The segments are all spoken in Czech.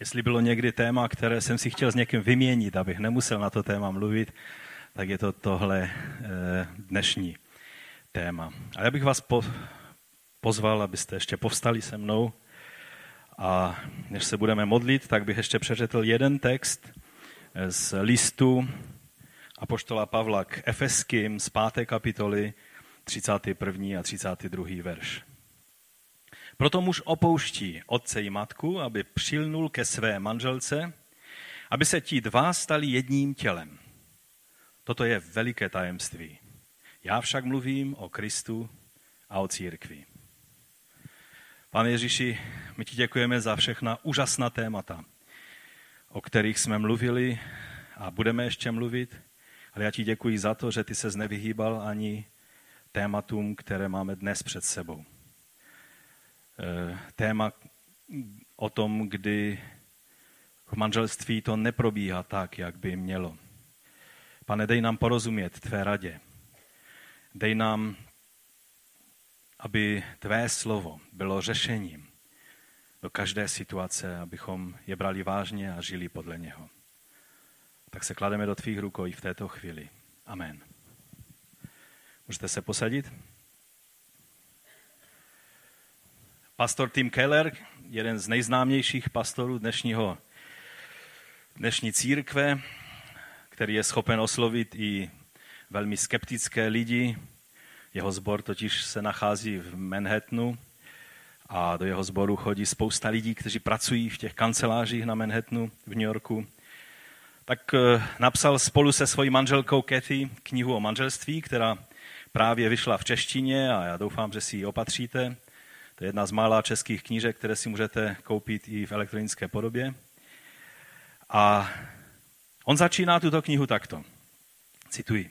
Jestli bylo někdy téma, které jsem si chtěl s někým vyměnit, abych nemusel na to téma mluvit, tak je to tohle eh, dnešní téma. A já bych vás pozval, abyste ještě povstali se mnou. A než se budeme modlit, tak bych ještě přečetl jeden text z listu Apoštola Pavla k Efeským z 5. kapitoly 31. a 32. verš. Proto muž opouští otce i matku, aby přilnul ke své manželce, aby se ti dva stali jedním tělem. Toto je veliké tajemství. Já však mluvím o Kristu a o církvi. Pane Ježíši, my ti děkujeme za všechna úžasná témata, o kterých jsme mluvili a budeme ještě mluvit, ale já ti děkuji za to, že ty se nevyhýbal ani tématům, které máme dnes před sebou. Eh, téma o tom, kdy v manželství to neprobíhá tak, jak by mělo. Pane, dej nám porozumět tvé radě. Dej nám, aby tvé slovo bylo řešením do každé situace, abychom je brali vážně a žili podle něho. Tak se klademe do tvých rukou i v této chvíli. Amen. Můžete se posadit? Pastor Tim Keller, jeden z nejznámějších pastorů dnešního, dnešní církve, který je schopen oslovit i velmi skeptické lidi. Jeho sbor totiž se nachází v Manhattanu a do jeho sboru chodí spousta lidí, kteří pracují v těch kancelářích na Manhattanu v New Yorku. Tak eh, napsal spolu se svojí manželkou Kathy knihu o manželství, která právě vyšla v češtině a já doufám, že si ji opatříte. To je jedna z mála českých knížek, které si můžete koupit i v elektronické podobě. A on začíná tuto knihu takto. Cituji.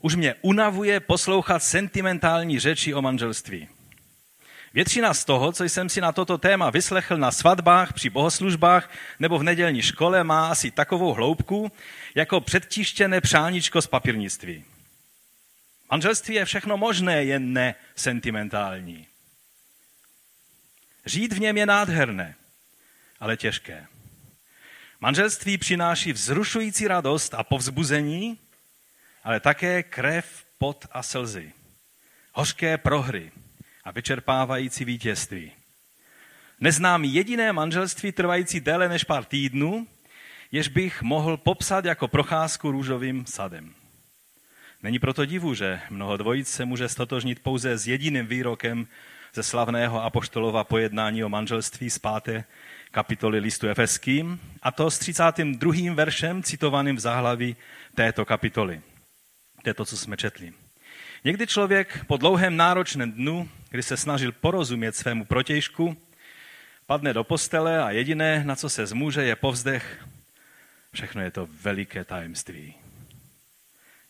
Už mě unavuje poslouchat sentimentální řeči o manželství. Většina z toho, co jsem si na toto téma vyslechl na svatbách, při bohoslužbách nebo v nedělní škole, má asi takovou hloubku, jako předtištěné přáníčko z papírnictví. Manželství je všechno možné, jen ne sentimentální. Žít v něm je nádherné, ale těžké. Manželství přináší vzrušující radost a povzbuzení, ale také krev, pot a slzy. Hořké prohry a vyčerpávající vítězství. Neznám jediné manželství trvající déle než pár týdnů, jež bych mohl popsat jako procházku růžovým sadem. Není proto divu, že mnoho dvojic se může stotožnit pouze s jediným výrokem ze slavného apoštolova pojednání o manželství z páté kapitoly listu Efeským, a to s 32. veršem citovaným v záhlaví této kapitoly. To je to, co jsme četli. Někdy člověk po dlouhém náročném dnu, kdy se snažil porozumět svému protějšku, padne do postele a jediné, na co se zmůže, je povzdech. Všechno je to veliké tajemství.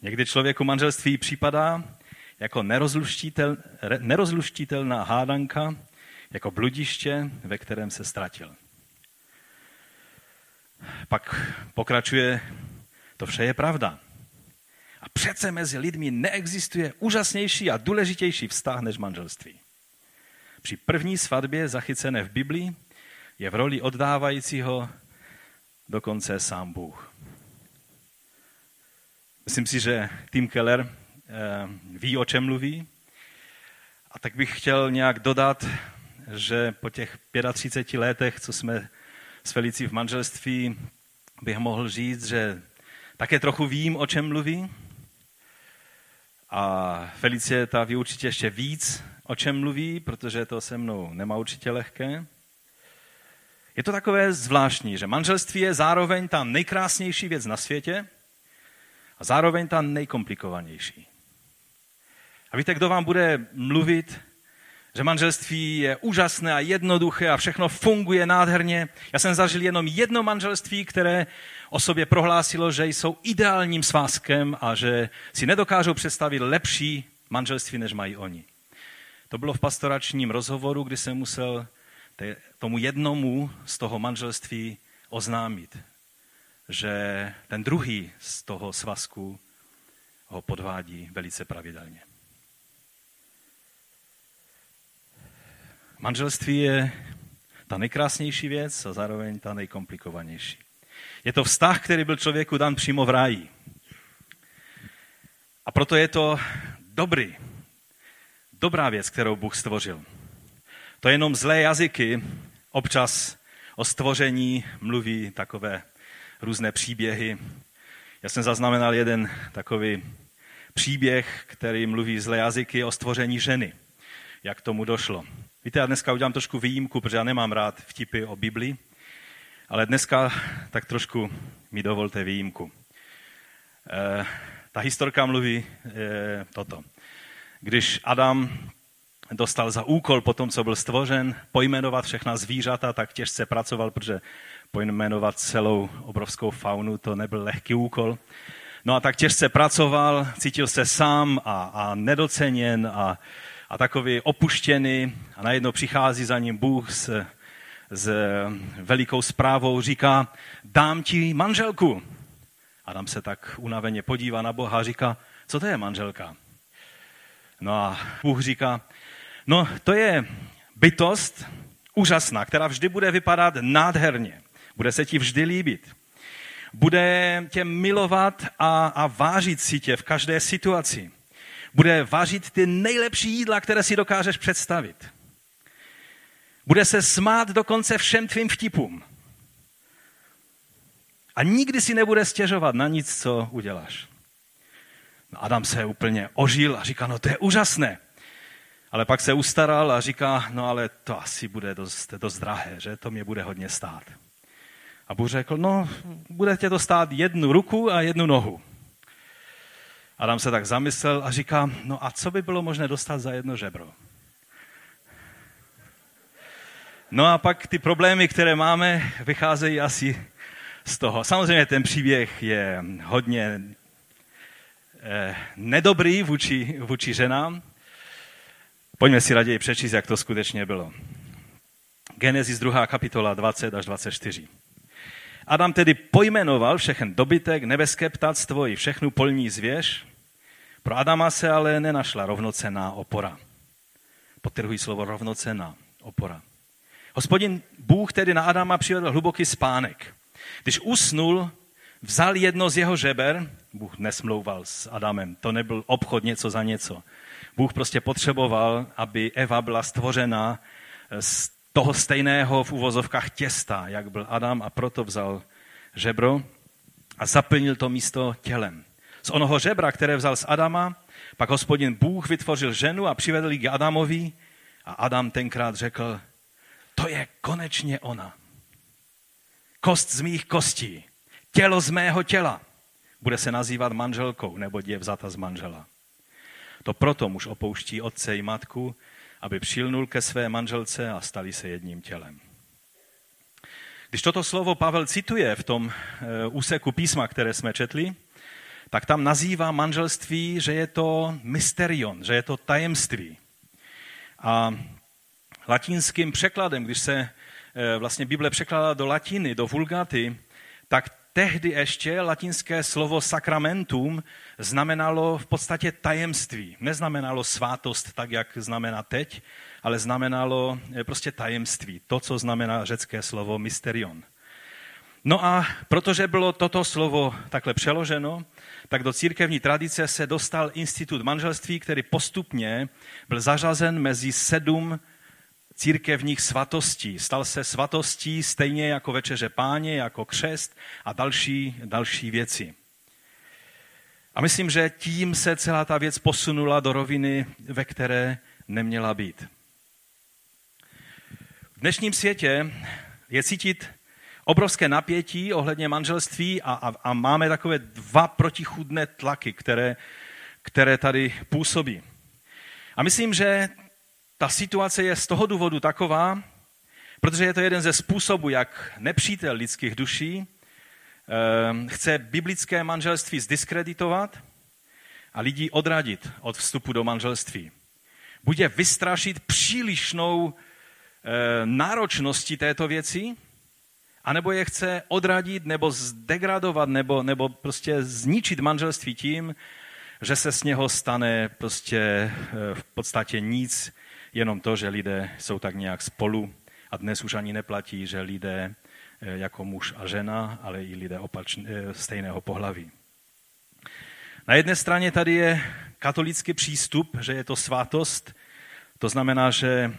Někdy člověku manželství připadá, jako nerozluštitel, nerozluštitelná hádanka, jako bludiště, ve kterém se ztratil. Pak pokračuje, to vše je pravda. A přece mezi lidmi neexistuje úžasnější a důležitější vztah než manželství. Při první svatbě zachycené v Biblii je v roli oddávajícího dokonce sám Bůh. Myslím si, že Tim Keller ví, o čem mluví. A tak bych chtěl nějak dodat, že po těch 35 letech, co jsme s Felicí v manželství, bych mohl říct, že také trochu vím, o čem mluví. A Felicie ta ví určitě ještě víc, o čem mluví, protože to se mnou nemá určitě lehké. Je to takové zvláštní, že manželství je zároveň ta nejkrásnější věc na světě a zároveň ta nejkomplikovanější. A víte, kdo vám bude mluvit, že manželství je úžasné a jednoduché a všechno funguje nádherně. Já jsem zažil jenom jedno manželství, které o sobě prohlásilo, že jsou ideálním svázkem a že si nedokážou představit lepší manželství, než mají oni. To bylo v pastoračním rozhovoru, kdy jsem musel tomu jednomu z toho manželství oznámit, že ten druhý z toho svazku ho podvádí velice pravidelně. Manželství je ta nejkrásnější věc a zároveň ta nejkomplikovanější. Je to vztah, který byl člověku dan přímo v ráji. A proto je to dobrý, dobrá věc, kterou Bůh stvořil. To jenom zlé jazyky občas o stvoření mluví takové různé příběhy. Já jsem zaznamenal jeden takový příběh, který mluví zlé jazyky o stvoření ženy. Jak tomu došlo. Víte, já dneska udělám trošku výjimku, protože já nemám rád vtipy o Biblii, ale dneska tak trošku mi dovolte výjimku. E, ta historka mluví e, toto. Když Adam dostal za úkol po tom, co byl stvořen, pojmenovat všechna zvířata, tak těžce pracoval, protože pojmenovat celou obrovskou faunu to nebyl lehký úkol. No a tak těžce pracoval, cítil se sám a, a nedoceněn a, a takový opuštěný a najednou přichází za ním Bůh s, s velikou zprávou, říká, dám ti manželku. Adam se tak unaveně podívá na Boha a říká, co to je manželka? No a Bůh říká, no to je bytost úžasná, která vždy bude vypadat nádherně. Bude se ti vždy líbit. Bude tě milovat a, a vážit si tě v každé situaci. Bude vážit ty nejlepší jídla, které si dokážeš představit. Bude se smát dokonce všem tvým vtipům. A nikdy si nebude stěžovat na nic, co uděláš. No Adam se úplně ožil a říká, no to je úžasné. Ale pak se ustaral a říká, no ale to asi bude dost, dost drahé, že to mě bude hodně stát. A Bůh řekl, no bude tě to stát jednu ruku a jednu nohu. Adam se tak zamyslel a říká, no a co by bylo možné dostat za jedno žebro? No a pak ty problémy, které máme, vycházejí asi z toho. Samozřejmě ten příběh je hodně eh, nedobrý vůči, vůči ženám. Pojďme si raději přečíst, jak to skutečně bylo. Genesis 2. kapitola 20 až 24. Adam tedy pojmenoval všechen dobytek, nebeské ptactvo i všechnu polní zvěř. Pro Adama se ale nenašla rovnocená opora. Potrhují slovo rovnocená opora. Hospodin Bůh tedy na Adama přivedl hluboký spánek. Když usnul, vzal jedno z jeho žeber, Bůh nesmlouval s Adamem, to nebyl obchod něco za něco. Bůh prostě potřeboval, aby Eva byla stvořena z toho stejného v uvozovkách těsta, jak byl Adam a proto vzal žebro a zaplnil to místo tělem. Z onoho žebra, které vzal z Adama, pak hospodin Bůh vytvořil ženu a přivedl ji k Adamovi a Adam tenkrát řekl, to je konečně ona. Kost z mých kostí, tělo z mého těla. Bude se nazývat manželkou, nebo je vzata z manžela. To proto muž opouští otce i matku aby přilnul ke své manželce a stali se jedním tělem. Když toto slovo Pavel cituje v tom eh, úseku písma, které jsme četli, tak tam nazývá manželství, že je to mysterion, že je to tajemství. A latinským překladem, když se eh, vlastně Bible překládá do latiny, do vulgaty, tak tehdy ještě latinské slovo sakramentum znamenalo v podstatě tajemství. Neznamenalo svátost tak, jak znamená teď, ale znamenalo eh, prostě tajemství. To, co znamená řecké slovo mysterion. No a protože bylo toto slovo takhle přeloženo, tak do církevní tradice se dostal institut manželství, který postupně byl zařazen mezi sedm církevních svatostí. Stal se svatostí stejně jako večeře páně, jako křest a další, další věci. A myslím, že tím se celá ta věc posunula do roviny, ve které neměla být. V dnešním světě je cítit obrovské napětí ohledně manželství a, a, a máme takové dva protichudné tlaky, které, které tady působí. A myslím, že ta situace je z toho důvodu taková, protože je to jeden ze způsobů, jak nepřítel lidských duší chce biblické manželství zdiskreditovat a lidi odradit od vstupu do manželství. Bude vystrašit přílišnou ehm, náročností této věci, anebo je chce odradit nebo zdegradovat nebo, nebo prostě zničit manželství tím, že se z něho stane prostě eh, v podstatě nic, jenom to, že lidé jsou tak nějak spolu A dnes už ani neplatí, že lidé jako muž a žena, ale i lidé opačn, stejného pohlaví. Na jedné straně tady je katolický přístup, že je to svátost, to znamená, že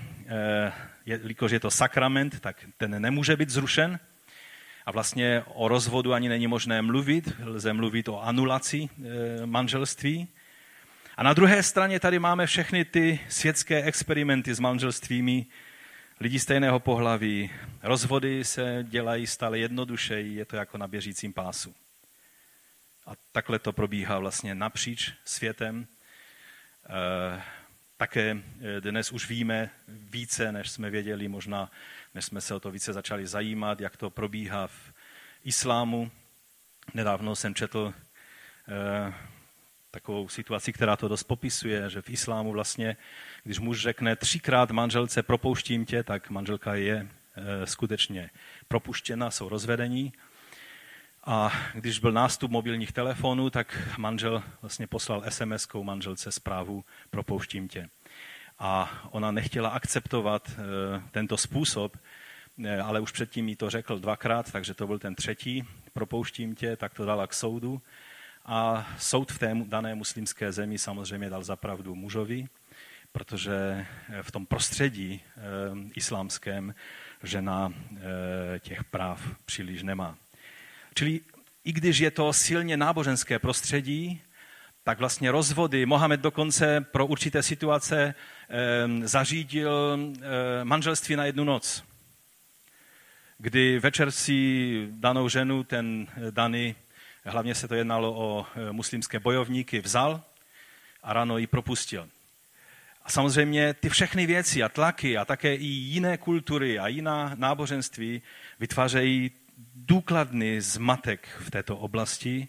jelikož je to sakrament, tak ten nemůže být zrušen. A vlastně o rozvodu ani není možné mluvit, lze mluvit o anulaci manželství. A na druhé straně tady máme všechny ty světské experimenty s manželstvími lidí stejného pohlaví. Rozvody se dělají stále jednodušeji, je to jako na běžícím pásu. A takhle to probíhá vlastně napříč světem. E, také dnes už víme více, než jsme věděli, možná než jsme se o to více začali zajímat, jak to probíhá v islámu. Nedávno jsem četl e, takovou situaci, která to dost popisuje, že v islámu vlastně, když muž řekne třikrát manželce propouštím tě, tak manželka je e, skutečně propuštěna, jsou rozvedení. A když byl nástup mobilních telefonů, tak manžel vlastně poslal SMS-kou manželce zprávu propouštím tě. A ona nechtěla akceptovat e, tento způsob, e, ale už předtím jí to řekl dvakrát, takže to byl ten třetí, propouštím tě, tak to dala k soudu. A soud v té dané muslimské zemi samozřejmě dal zapravdu mužovi, protože v tom prostředí e, islámském žena e, těch práv příliš nemá. Čili i když je to silně náboženské prostředí, tak vlastně rozvody, Mohamed dokonce pro určité situace e, zařídil e, manželství na jednu noc, kdy večer si danou ženu ten daný hlavně se to jednalo o e, muslimské bojovníky, vzal a ráno ji propustil. A samozřejmě ty všechny věci a tlaky a také i jiné kultury a jiná náboženství vytvářejí důkladný zmatek v této oblasti.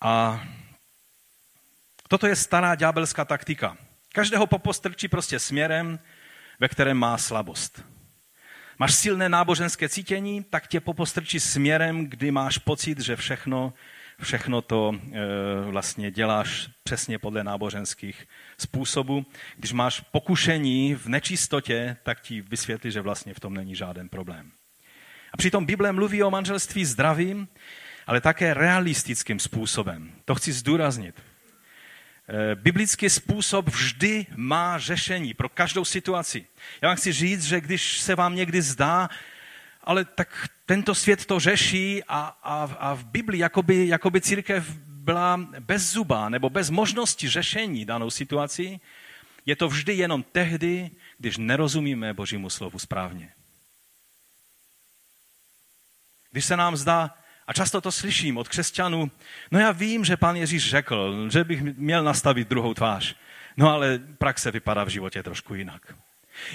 A toto je stará ďábelská taktika. Každého popostrčí prostě směrem, ve kterém má slabost. Máš silné náboženské cítění, tak tě popostrčí směrem, kdy máš pocit, že všechno, všechno to e, vlastně děláš přesně podle náboženských způsobů. Když máš pokušení v nečistotě, tak ti vysvětlí, že vlastně v tom není žádný problém. A přitom Bible mluví o manželství zdravým, ale také realistickým způsobem. To chci zdůraznit. Eh, biblický způsob vždy má řešení pro každou situaci. Já vám chci říct, že když se vám někdy zdá, ale tak tento svět to řeší a, a, a v Biblii jakoby, jakoby církev byla bez zuba nebo bez možnosti řešení danou situaci, je to vždy jenom tehdy, když nerozumíme Božímu slovu správně. Když se nám zdá, a často to slyším od křesťanů. No já vím, že pan Ježíš řekl, že bych měl nastavit druhou tvář. No ale praxe vypadá v životě trošku jinak.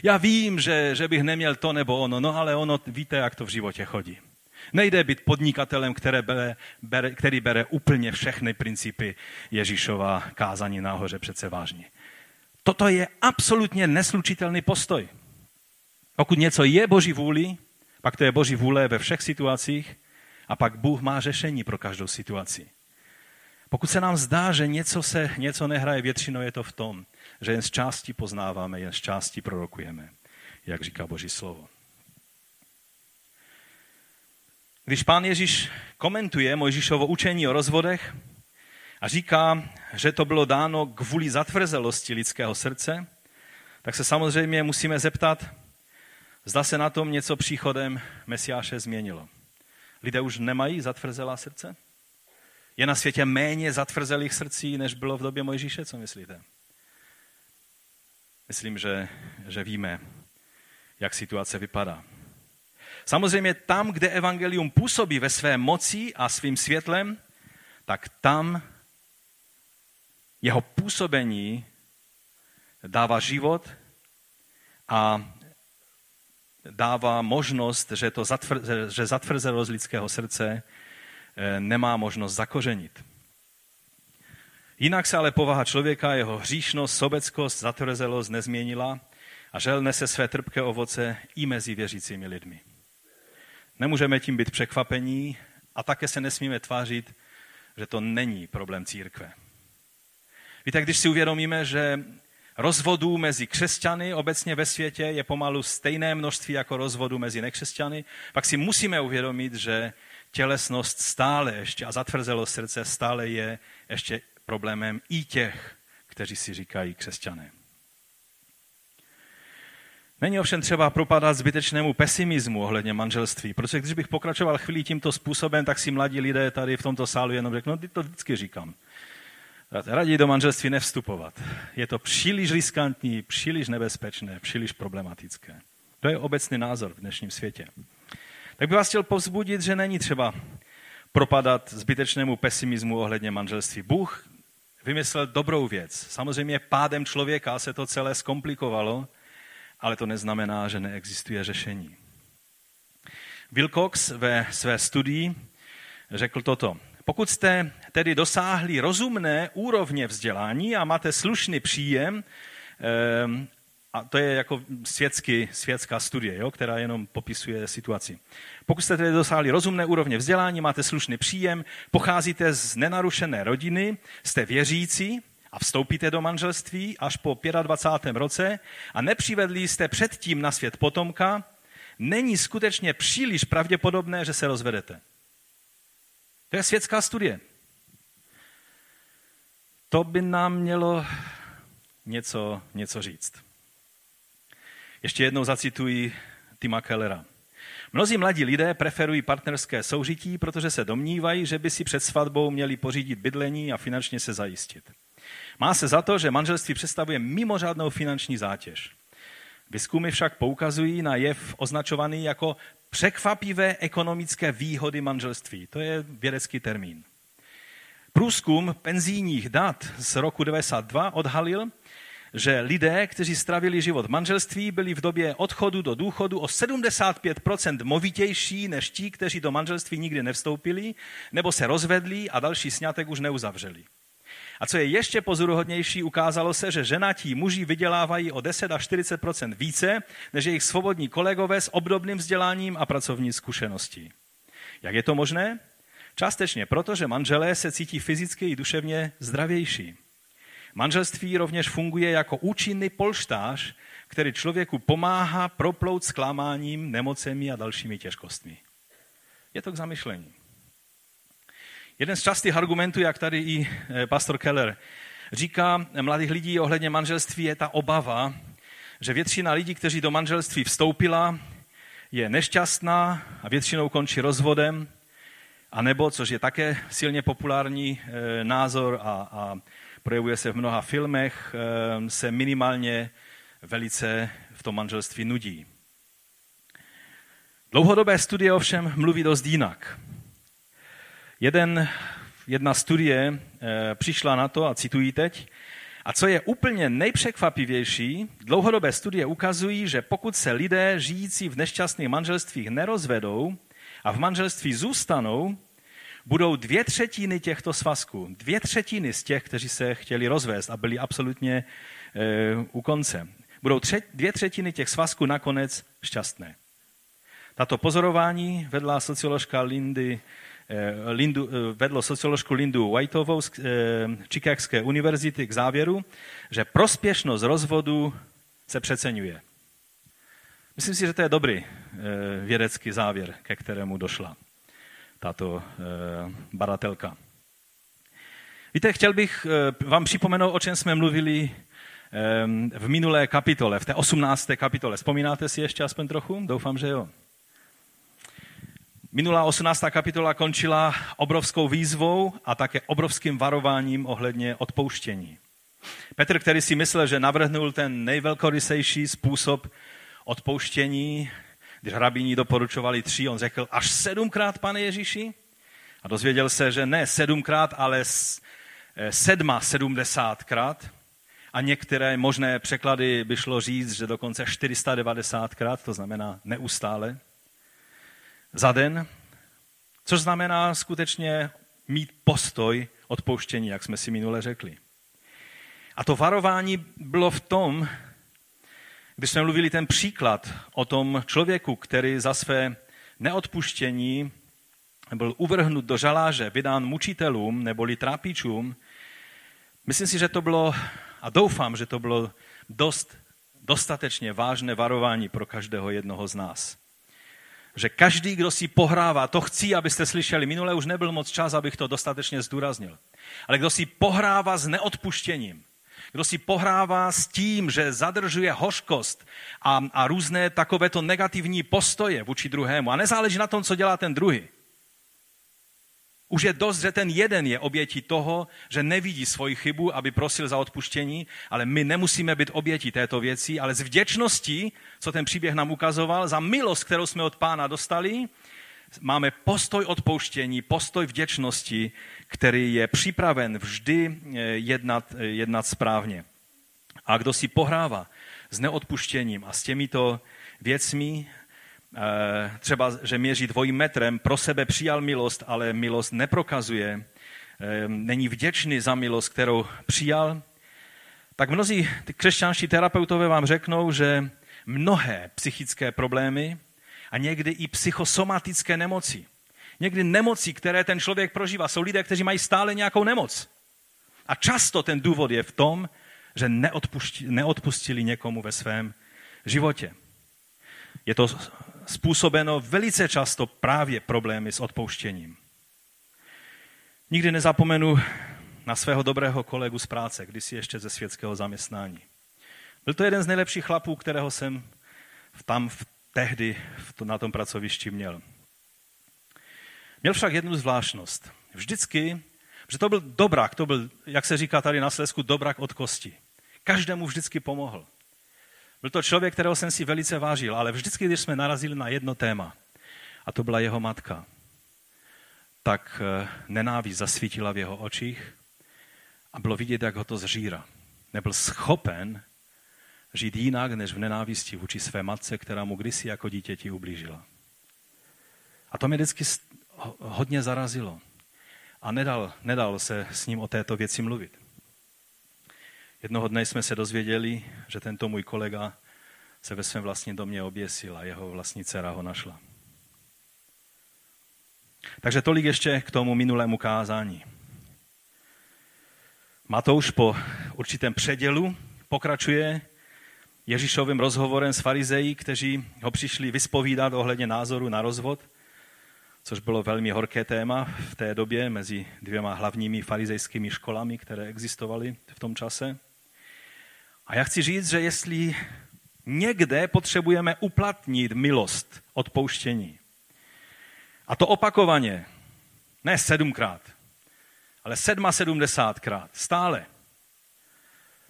Já vím, že, že bych neměl to nebo ono, no ale ono, víte, jak to v životě chodí. Nejde být podnikatelem, které bere, bere, který bere úplně všechny principy Ježíšova kázání nahoře přece vážně. Toto je absolutně neslučitelný postoj. Pokud něco je Boží vůli, pak to je Boží vůle ve všech situacích a pak Bůh má řešení pro každou situaci. Pokud se nám zdá, že něco, se, něco nehraje většinou, je to v tom, že jen z části poznáváme, jen z části prorokujeme, jak říká Boží slovo. Když pán Ježíš komentuje Mojžíšovo učení o rozvodech a říká, že to bylo dáno kvůli zatvrzelosti lidského srdce, tak se samozřejmě musíme zeptat, zda se na tom něco příchodem Mesiáše změnilo. Lidé už nemají zatvrzelá srdce? Je na světě méně zatvrzelých srdcí, než bylo v době Mojžíše? Co myslíte? Myslím, že, že víme, jak situace vypadá. Samozřejmě tam, kde evangelium působí ve své moci a svým světlem, tak tam jeho působení dává život a dává možnost, že, to zatvr, že zatvrzelost lidského srdce eh, nemá možnost zakořenit. Jinak se ale povaha člověka, jeho hříšnost, sobeckost, zatvrzelost nezměnila a žel nese své trpké ovoce i mezi věřícími lidmi. Nemůžeme tím být překvapení a také se nesmíme tvářit, že to není problém církve. Víte, když si uvědomíme, že rozvodů mezi křesťany obecně ve světě je pomalu stejné množství jako rozvodů mezi nekřesťany, pak si musíme uvědomit, že tělesnost stále ještě a zatvrzelo srdce stále je ještě problémem i těch, kteří si říkají křesťané. Není ovšem třeba propadat zbytečnému pesimismu ohledně manželství, protože když bych pokračoval chvíli tímto způsobem, tak si mladí lidé tady v tomto sálu jenom řeknou, no, to vždycky říkám. Raději do manželství nevstupovat. Je to příliš riskantní, příliš nebezpečné, příliš problematické. To je obecný názor v dnešním světě. Tak bych vás chtěl povzbudit, že není třeba propadat zbytečnému pesimismu ohledně manželství. Bůh vymyslel dobrou věc. Samozřejmě pádem člověka se to celé zkomplikovalo, ale to neznamená, že neexistuje řešení. Wilcox ve své studii řekl toto. Pokud jste tedy dosáhli rozumné úrovně vzdělání a máte slušný příjem, ehm, a to je jako světsky, světská studie, jo, která jenom popisuje situaci. Pokud jste tedy dosáhli rozumné úrovně vzdělání, máte slušný příjem, pocházíte z nenarušené rodiny, jste věřící, a vstoupíte do manželství až po 25. roce a nepřivedli jste předtím na svět potomka, není skutečně příliš pravděpodobné, že se rozvedete. To je světská studie. To by nám mělo něco, něco říct. Ještě jednou zacituji Tima Kellera. Mnozí mladí lidé preferují partnerské soužití, protože se domnívají, že by si před svatbou měli pořídit bydlení a finančně se zajistit. Má se za to, že manželství představuje mimořádnou finanční zátěž. Vyskumy však poukazují na jev označovaný jako překvapivé ekonomické výhody manželství. To je vědecký termín. Průzkum penzijních dat z roku 92 odhalil, že lidé, kteří stravili život v manželství, byli v době odchodu do důchodu o 75% movitější než ti, kteří do manželství nikdy nevstoupili, nebo se rozvedli a další sňatek už neuzavřeli. A co je ještě pozoruhodnější, ukázalo se, že ženatí muži vydělávají o 10 až 40% více než jejich svobodní kolegové s obdobným vzděláním a pracovní zkušeností. Jak je to možné? Částečně proto, že manželé se cítí fyzicky i duševně zdravější. Manželství rovněž funguje jako účinný polštář, který člověku pomáhá proplout zklamáním, nemocemi a dalšími těžkostmi. Je to k zamyšlení. Jeden z častých argumentů, jak tady i eh, pastor Keller říká mladých lidí ohledně manželství, je ta obava, že většina lidí, kteří do manželství vstoupila, je nešťastná a většinou končí rozvodem, a nebo, což je také silně populární e, názor a, a projevuje se v mnoha filmech, e, se minimálně velice v tom manželství nudí. Dlouhodobé studie ovšem mluví dost jinak. Jeden, jedna studie e, přišla na to, a cituji teď, a co je úplně nejpřekvapivější, dlouhodobé studie ukazují, že pokud se lidé žijící v nešťastných manželstvích nerozvedou a v manželství zůstanou, budou dvě třetiny těchto svazků, dvě třetiny z těch, kteří se chtěli rozvést a byli absolutně e, u konce, budou třet, dvě třetiny těch svazků nakonec šťastné. Tato pozorování vedla socioložka Lindy Eh, Lindu, eh, vedlo socioložku Lindu Whiteovou z Chicagské eh, univerzity k závěru, že prospěšnost rozvodu se přeceňuje. Myslím si, že to je dobrý vědecký závěr, ke kterému došla tato badatelka. Víte, chtěl bych vám připomenout, o čem jsme mluvili v minulé kapitole, v té 18. kapitole. Vzpomínáte si ještě aspoň trochu? Doufám, že jo. Minulá 18. kapitola končila obrovskou výzvou a také obrovským varováním ohledně odpouštění. Petr, který si myslel, že navrhnul ten nejvelkorysejší způsob odpouštění, když rabíni doporučovali tři, on řekl až sedmkrát, pane Ježíši? A dozvěděl se, že ne sedmkrát, ale eh, sedma sedmdesátkrát. A některé možné překlady by šlo říct, že dokonce 490krát, to znamená neustále za den, což znamená skutečně mít postoj odpouštění, jak jsme si minule řekli. A to varování bylo v tom, když jsme mluvili ten příklad o tom člověku, který za své neodpuštění byl uvrhnut do žaláže, vydán mučitelům neboli trápičům, myslím si, že to bylo, a doufám, že to bylo dost, dostatečně vážné varování pro každého jednoho z nás. Že každý, kdo si pohrává, to chci, abyste slyšeli, minule už nebyl moc čas, abych to dostatečně zdůraznil, ale kdo si pohrává s neodpuštěním, kdo si pohrává s tím, že zadržuje hořkost a, a různé takovéto negativní postoje vůči druhému? A nezáleží na tom, co dělá ten druhý, už je dost, že ten jeden je obětí toho, že nevidí svoji chybu, aby prosil za odpuštění, ale my nemusíme být obětí této věci, ale z vděčností, co ten příběh nám ukazoval, za milost, kterou jsme od pána dostali, máme postoj odpouštění, postoj vděčnosti, který je připraven vždy eh, jednat, eh, jednat správně. A kdo si pohrává s neodpuštěním a s těmito věcmi, Eh, třeba, že měří dvojím metrem, pro sebe přijal milost, ale milost neprokazuje, není vděčný za milost, kterou přijal, tak mnozí křesťanští terapeutové vám řeknou, že mnohé psychické problémy a někdy i psychosomatické nemoci, někdy nemoci, které ten člověk prožívá, jsou lidé, kteří mají stále nějakou nemoc. A často ten důvod je v tom, že neodpustili někomu ve svém životě. Je to způsobeno velice často právě problémy s odpouštěním. Nikdy nezapomenu na svého dobrého kolegu z práce, kdysi ještě ze světského zaměstnání. Byl to jeden z nejlepších chlapů, kterého jsem tam v tehdy na tom pracovišti měl. Měl však jednu zvláštnost. Vždycky, že to byl dobrák, to byl, jak se říká tady na Slesku, dobrák od kosti. Každému vždycky pomohl. Byl to člověk, kterého jsem si velice vážil, ale vždycky, když jsme narazili na jedno téma, a to byla jeho matka, tak eh, nenávist zasvítila v jeho očích a bylo vidět, jak ho to zžírá. Nebyl schopen žít jinak, než v nenávisti vůči své matce, která mu kdysi jako dítěti ublížila. A to mě vždycky hodně zarazilo. A nedal, nedal se s ním o této věci mluvit. Jednoho dne jsme se dozvěděli, že tento můj kolega se ve svém vlastním domě oběsil a jeho vlastní dcera ho našla. Takže tolik ještě k tomu minulému kázání. Matouš po určitém předělu pokračuje Ježíšovým rozhovorem s farizeji, kteří ho přišli vyspovídat ohledně názoru na rozvod, což bylo velmi horké téma v té době mezi dvěma hlavními farizejskými školami, které existovaly v tom čase. A já chci říct, že jestli někde potřebujeme uplatnit milost, odpouštění. A to opakovaně, ne sedmkrát, ale sedma sedmdesátkrát, stále.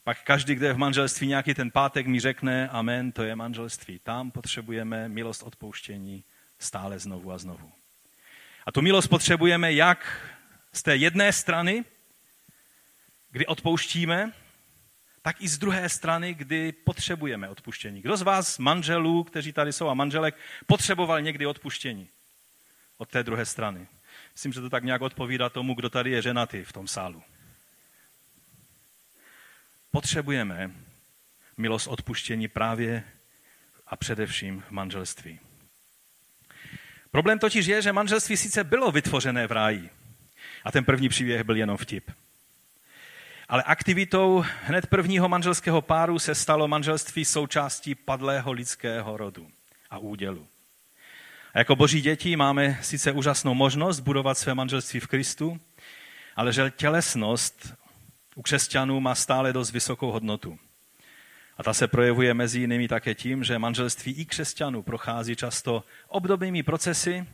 Pak každý, kdo je v manželství nějaký ten pátek, mi řekne, amen, to je manželství. Tam potřebujeme milost odpouštění stále znovu a znovu. A tu milost potřebujeme jak z té jedné strany, kdy odpouštíme, tak i z druhé strany, kdy potřebujeme odpuštění. Kdo z vás, manželů, kteří tady jsou a manželek, potřeboval někdy odpuštění od té druhé strany? Myslím, že to tak nějak odpovídá tomu, kdo tady je ženatý v tom sálu. Potřebujeme milost odpuštění právě a především v manželství. Problém totiž je, že manželství sice bylo vytvořené v ráji a ten první příběh byl jenom vtip. Ale aktivitou hned prvního manželského páru se stalo manželství součástí padlého lidského rodu a údělu. A jako boží děti máme sice úžasnou možnost budovat své manželství v Kristu, ale že tělesnost u křesťanů má stále dost vysokou hodnotu. A ta se projevuje mezi jinými také tím, že manželství i křesťanů prochází často obdobnými procesy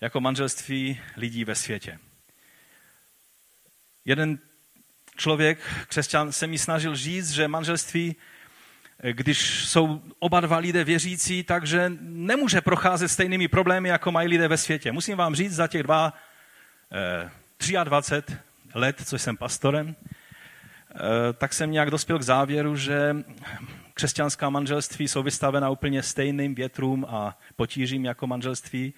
jako manželství lidí ve světě. Jeden člověk, křesťan, se mi snažil říct, že manželství, když jsou oba dva lidé věřící, takže nemůže procházet stejnými problémy, jako mají lidé ve světě. Musím vám říct, za těch dva, eh, 23 let, co jsem pastorem, eh, tak jsem nějak dospěl k závěru, že křesťanská manželství jsou vystavena úplně stejným větrům a potížím jako manželství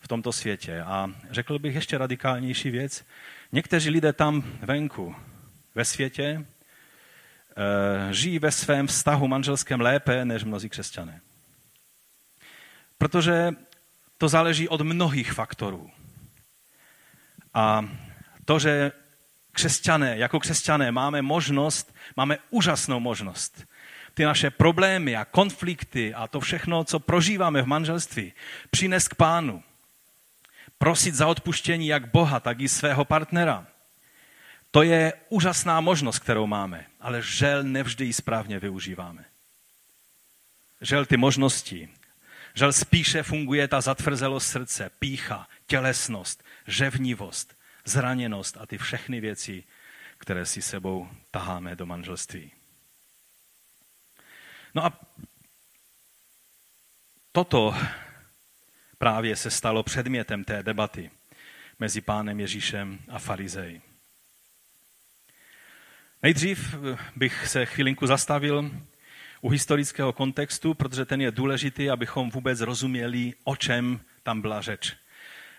v tomto světě. A řekl bych ještě radikálnější věc. Někteří lidé tam venku, ve světě eh, žijí ve svém vztahu manželském lépe než mnozí křesťané. Protože to záleží od mnohých faktorů. A to, že křesťané, jako křesťané máme možnost, máme úžasnou možnost ty naše problémy a konflikty a to všechno, co prožíváme v manželství, přinést k pánu. Prosit za odpuštění jak Boha, tak i svého partnera. To je úžasná možnost, kterou máme, ale žel nevždy ji správně využíváme. Žel ty možnosti, žel spíše funguje ta zatvrzelost srdce, pícha, tělesnost, ževnivost, zraněnost a ty všechny věci, které si sebou taháme do manželství. No a toto právě se stalo předmětem té debaty mezi pánem Ježíšem a farizeji. Nejdřív bych se chvilinku zastavil u historického kontextu, protože ten je důležitý, abychom vůbec rozuměli, o čem tam byla řeč.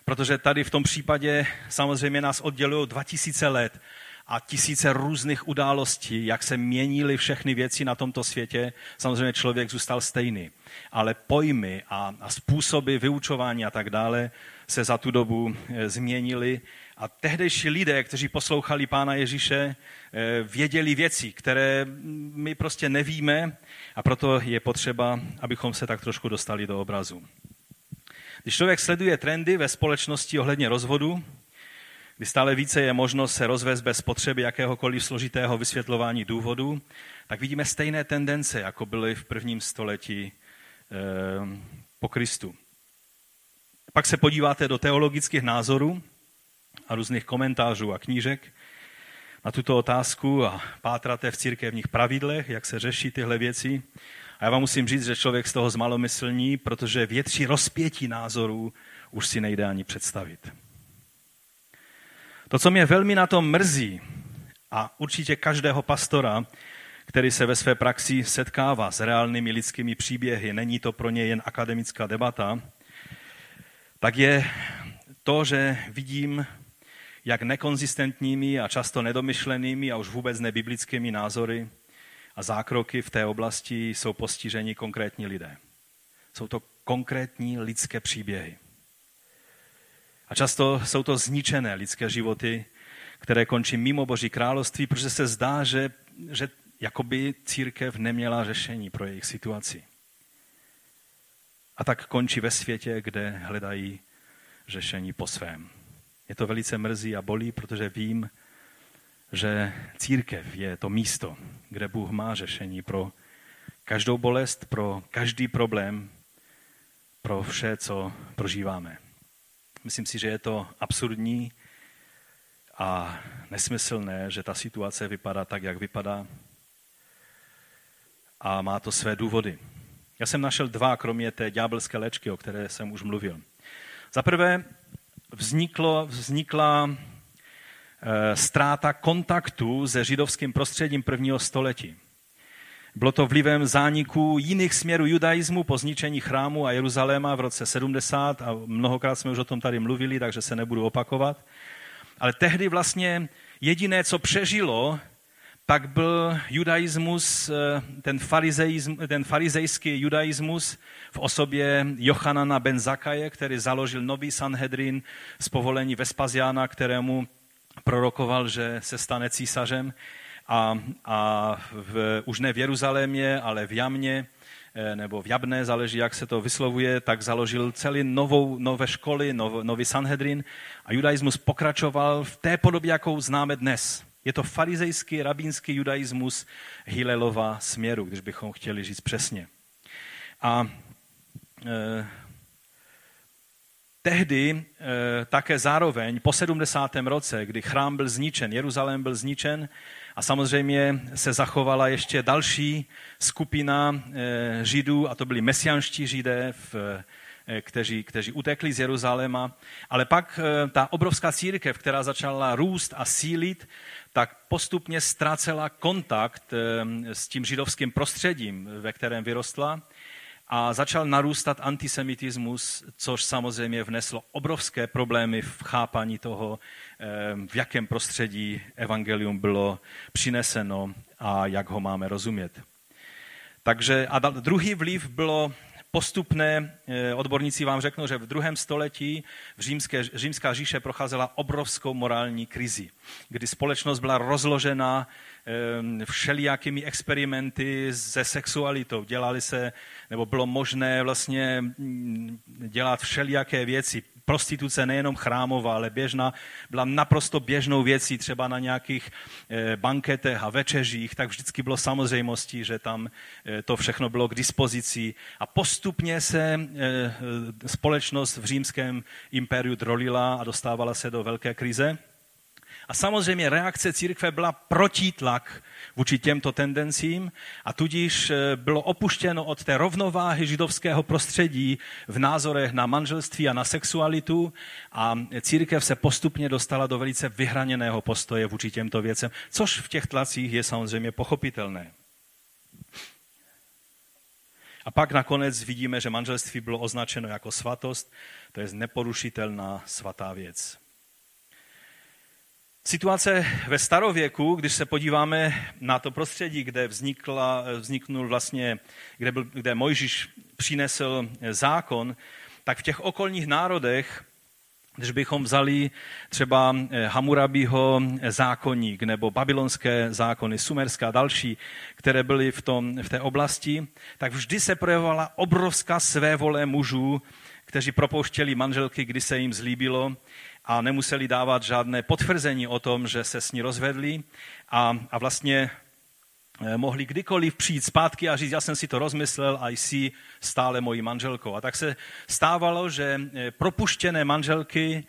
Protože tady v tom případě samozřejmě nás oddělují 2000 let a tisíce různých událostí, jak se měnily všechny věci na tomto světě, samozřejmě člověk zůstal stejný. Ale pojmy a, a způsoby vyučování a tak dále se za tu dobu e, změnily. A tehdejší lidé, kteří poslouchali Pána Ježíše, e, věděli věci, které my prostě nevíme a proto je potřeba, abychom se tak trošku dostali do obrazu. Když člověk sleduje trendy ve společnosti ohledně rozvodu, kdy stále více je možnost se rozvést bez potřeby jakéhokoliv složitého vysvětlování důvodů, tak vidíme stejné tendence, jako byly v prvním století eh, po Kristu. Pak se podíváte do teologických názorů a různých komentářů a knížek na tuto otázku a pátráte v církevních pravidlech, jak se řeší tyhle věci. Já vám musím říct, že člověk z toho zmalomyslní, protože větší rozpětí názorů už si nejde ani představit. To, co mě velmi na tom mrzí, a určitě každého pastora, který se ve své praxi setkává s reálnými lidskými příběhy, není to pro ně jen akademická debata, tak je to, že vidím, jak nekonzistentními a často nedomyšlenými a už vůbec nebiblickými názory a zákroky v té oblasti jsou postiženi konkrétní lidé. Jsou to konkrétní lidské příběhy. A často jsou to zničené lidské životy, které končí mimo Boží království, protože se zdá, že, že jakoby církev neměla řešení pro jejich situaci. A tak končí ve světě, kde hledají řešení po svém. Je to velice mrzí a bolí, protože vím, že církev je to místo, kde Bůh má řešení pro každou bolest, pro každý problém, pro vše, co prožíváme. Myslím si, že je to absurdní a nesmyslné, že ta situace vypadá tak, jak vypadá. A má to své důvody. Já jsem našel dva, kromě té ďábelské léčky, o které jsem už mluvil. Za prvé vzniklo, vznikla ztráta kontaktu se židovským prostředím prvního století. Bylo to vlivem zániku jiných směrů judaismu po zničení chrámu a Jeruzaléma v roce 70 a mnohokrát jsme už o tom tady mluvili, takže se nebudu opakovat. Ale tehdy vlastně jediné, co přežilo, tak byl judaismus, eh, ten, ten farizejský judaismus v osobě Jochanana ben Zakaje, který založil nový Sanhedrin z povolení Vespaziana, kterému prorokoval, že se stane císařem a, a v, už ne v Jeruzalémě, ale v Jamně, eh, nebo v Jabné, záleží, jak se to vyslovuje, tak založil celý novou, nové školy, nov, nový Sanhedrin a judaismus pokračoval v té podobě, jakou známe dnes. Je to farizejský, rabínský judaismus Hilelova směru, když bychom chtěli říct přesně. A e, tehdy e, také zároveň po 70. roce, kdy chrám byl zničen, Jeruzalém byl zničen, a samozřejmě se zachovala ještě další skupina eh, židů, a to byli mesianští židé, eh, kteří, kteří utekli z Jeruzaléma. Ale pak eh, ta obrovská církev, která začala růst a sílit, tak postupně ztrácela kontakt s tím židovským prostředím, ve kterém vyrostla a začal narůstat antisemitismus, což samozřejmě vneslo obrovské problémy v chápání toho, v jakém prostředí evangelium bylo přineseno a jak ho máme rozumět. Takže a druhý vliv bylo postupné, eh, odborníci vám řeknou, že v druhém století v římské, římská říše procházela obrovskou morální krizi, kdy společnost byla rozložena eh, všelijakými experimenty se sexualitou. Dělali se, nebo bylo možné vlastně mm, dělat všelijaké věci, prostituce nejenom chrámová, ale běžná, byla naprosto běžnou věcí, třeba na nějakých eh, banketech a večeřích, tak vždycky bylo samozřejmostí, že tam eh, to všechno bylo k dispozici. A postupně se eh, společnost v římském impériu drolila a dostávala se do velké krize. A samozřejmě reakce církve byla protitlak vůči těmto tendencím a tudíž eh, bylo opuštěno od té rovnováhy židovského prostředí v názorech na manželství a na sexualitu a církev se postupně dostala do velice vyhraněného postoje vůči těmto věcem, což v těch tlacích je samozřejmě pochopitelné. A pak nakonec vidíme, že manželství bylo označeno jako svatost, to je neporušitelná svatá věc. Situace ve starověku, když se podíváme na to prostředí, kde vznikla, vzniknul vlastně, kde, byl, kde Mojžíš přinesl zákon, tak v těch okolních národech, když bychom vzali třeba Hamurabího zákonník nebo babylonské zákony, sumerská a další, které byly v, tom, v té oblasti, tak vždy se projevovala obrovská svévole mužů, kteří propouštěli manželky, kdy se jim zlíbilo a nemuseli dávat žádné potvrzení o tom, že se s ní rozvedli a, a vlastně eh, mohli kdykoliv přijít zpátky a říct, já jsem si to rozmyslel a jsi stále mojí manželkou. A tak se stávalo, že eh, propuštěné manželky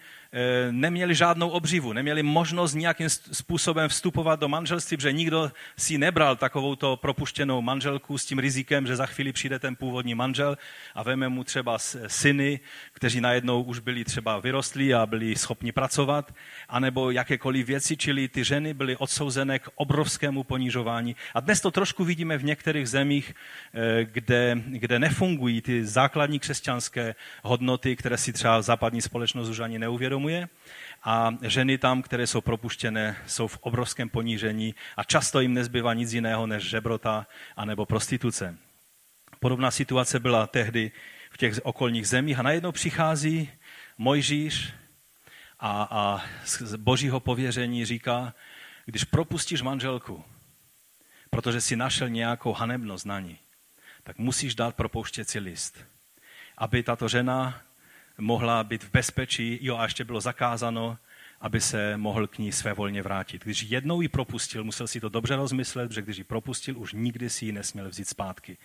neměli žádnou obživu, neměli možnost nějakým způsobem vstupovat do manželství, protože nikdo si nebral takovouto propuštěnou manželku s tím rizikem, že za chvíli přijde ten původní manžel a veme mu třeba syny, kteří najednou už byli třeba vyrostlí a byli schopni pracovat, anebo jakékoliv věci, čili ty ženy byly odsouzené k obrovskému ponižování. A dnes to trošku vidíme v některých zemích, eh, kde, kde nefungují ty základní křesťanské hodnoty, které si třeba západní společnost už ani neuvědomuje uvědomuje. A ženy tam, které jsou propuštěné, jsou v obrovském ponížení a často jim nezbývá nic jiného než žebrota anebo prostituce. Podobná situace byla tehdy v těch okolních zemích a najednou přichází Mojžíš a, a z božího pověření říká, když propustíš manželku, protože si našel nějakou hanebnost na ní, tak musíš dát propouštěcí list, aby tato žena mohla být v bezpečí, jo a ještě bylo zakázáno, aby se mohl k ní své volně vrátit. Když jednou ji propustil, musel si to dobře rozmyslet, že když ji propustil, už nikdy si ji nesměl vzít zpátky.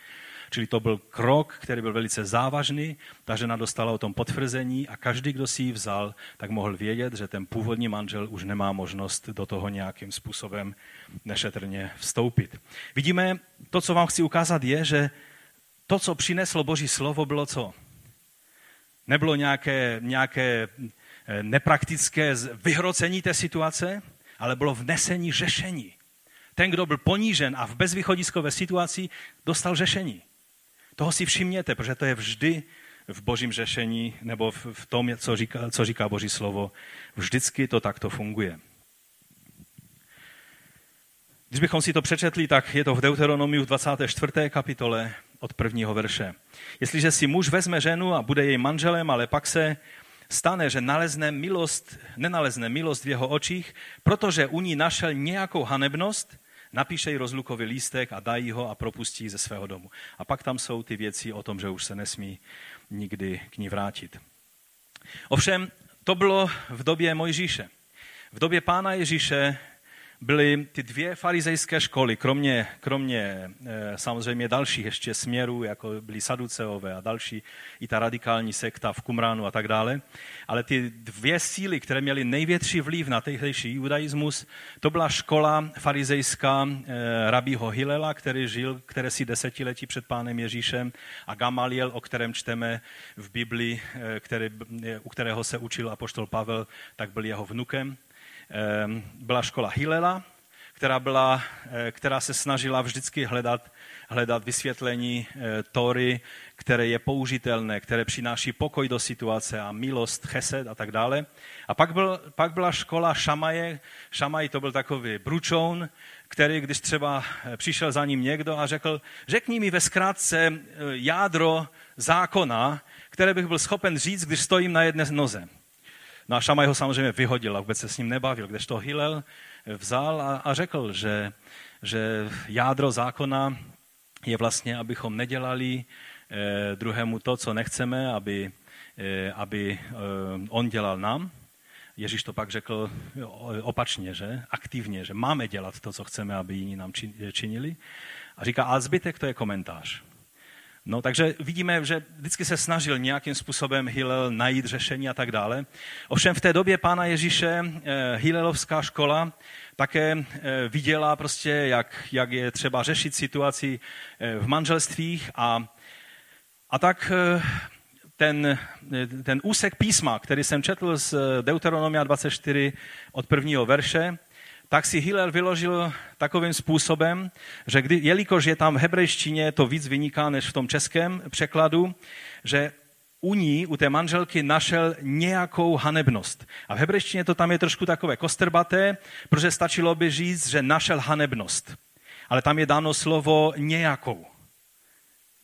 Čili to byl krok, který byl velice závažný, ta žena dostala o tom potvrzení a každý, kdo si ji vzal, tak mohl vědět, že ten původní manžel už nemá možnost do toho nějakým způsobem nešetrně vstoupit. Vidíme, to, co vám chci ukázat, je, že to, co přineslo Boží slovo, bylo co? Nebylo nějaké, nějaké eh, nepraktické vyhrocení té situace, ale bylo vnesení řešení. Ten, kdo byl ponížen a v bezvýchodiskové situaci, dostal řešení. Toho si všimněte, protože to je vždy v božím řešení nebo v tom, co říká, co říká boží slovo. Vždycky to takto funguje. Když bychom si to přečetli, tak je to v Deuteronomiu v 24. kapitole od prvního verše. Jestliže si muž vezme ženu a bude jej manželem, ale pak se stane, že nalezne milost, nenalezne milost v jeho očích, protože u ní našel nějakou hanebnost, napíše jí rozlukový lístek a dají ho a propustí ze svého domu. A pak tam jsou ty věci o tom, že už se nesmí nikdy k ní vrátit. Ovšem, to bylo v době Mojžíše. V době pána Ježíše byly ty dvě farizejské školy, kromě, kromě e, samozřejmě dalších ještě směrů, jako byli Saduceové a další, i ta radikální sekta v Kumránu a tak dále. Ale ty dvě síly, které měly největší vliv na tehdejší judaismus, to byla škola farizejská e, rabího Hilela, který žil, které si desetiletí před pánem Ježíšem, a Gamaliel, o kterém čteme v Biblii, e, který, u kterého se učil apoštol Pavel, tak byl jeho vnukem. Ehm, byla škola Hilela, která, byla, eh, která se snažila vždycky hledat hledat vysvětlení e, Tory, které je použitelné, které přináší pokoj do situace a milost, chesed a tak dále. A pak, byl, pak byla škola Šamaje. Šamaj to byl takový bručoun, který, když třeba e, přišel za ním někdo a řekl, řekni mi ve zkrátce jádro zákona, které bych byl schopen říct, když stojím na jedné noze. No a Šamaj ho samozřejmě vyhodil a vůbec se s ním nebavil, kdežto Hillel vzal a, a řekl, že, že jádro zákona je vlastně, abychom nedělali eh, druhému to, co nechceme, aby, eh, aby eh, on dělal nám. Ježíš to pak řekl opačně, že? Aktivně, že máme dělat to, co chceme, aby jiní nám činili. A říká, a zbytek to je komentář. No, takže vidíme, že vždycky se snažil nějakým způsobem Hillel najít řešení a tak dále. Ovšem v té době pána Ježíše eh, Hillelovská škola také eh, viděla prostě, jak, jak je třeba řešit situaci eh, v manželstvích a, a tak ten, ten úsek písma, který jsem četl z Deuteronomia 24 od prvního verše, tak si Hillel vyložil takovým způsobem, že kdy, jelikož je tam v hebrejštině to víc vyniká než v tom českém překladu, že u ní, u té manželky, našel nějakou hanebnost. A v hebrejštině to tam je trošku takové kostrbaté, protože stačilo by říct, že našel hanebnost. Ale tam je dáno slovo nějakou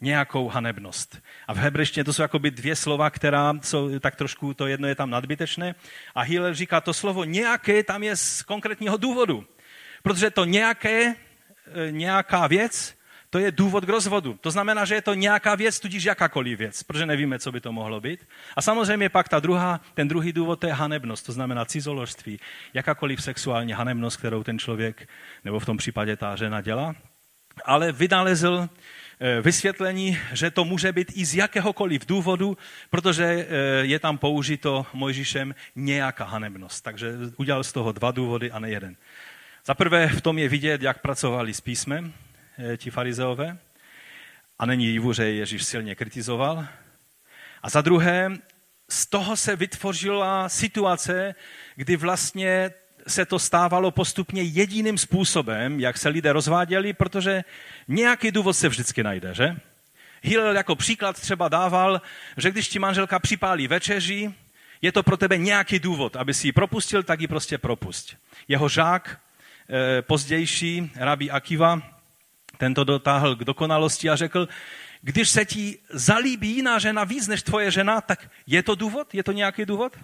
nějakou hanebnost. A v hebrejštině to jsou jakoby dvě slova, která jsou tak trošku, to jedno je tam nadbytečné. A Hillel říká, to slovo nějaké tam je z konkrétního důvodu. Protože to nějaké, e, nějaká věc, to je důvod k rozvodu. To znamená, že je to nějaká věc, tudíž jakákoliv věc, protože nevíme, co by to mohlo být. A samozřejmě pak ta druhá, ten druhý důvod, to je hanebnost, to znamená cizoložství, jakákoliv sexuální hanebnost, kterou ten člověk, nebo v tom případě ta žena dělá. Ale vynalezl vysvětlení, že to může být i z jakéhokoliv důvodu, protože eh, je tam použito Mojžíšem nějaká hanebnost. Takže udělal z toho dva důvody a ne jeden. Za prvé v tom je vidět, jak pracovali s písmem eh, ti farizeové. A není divu, že Ježíš silně kritizoval. A za druhé, z toho se vytvořila situace, kdy vlastně se to stávalo postupně jediným způsobem, jak se lidé rozváděli, protože nějaký důvod se vždycky najde, že? Hillel jako příklad třeba dával, že když ti manželka připálí večeři, je to pro tebe nějaký důvod, aby si ji propustil, tak ji prostě propust. Jeho žák, eh, pozdější, rabí Akiva, tento dotáhl k dokonalosti a řekl, když se ti zalíbí jiná žena víc než tvoje žena, tak je to důvod? Je to nějaký důvod?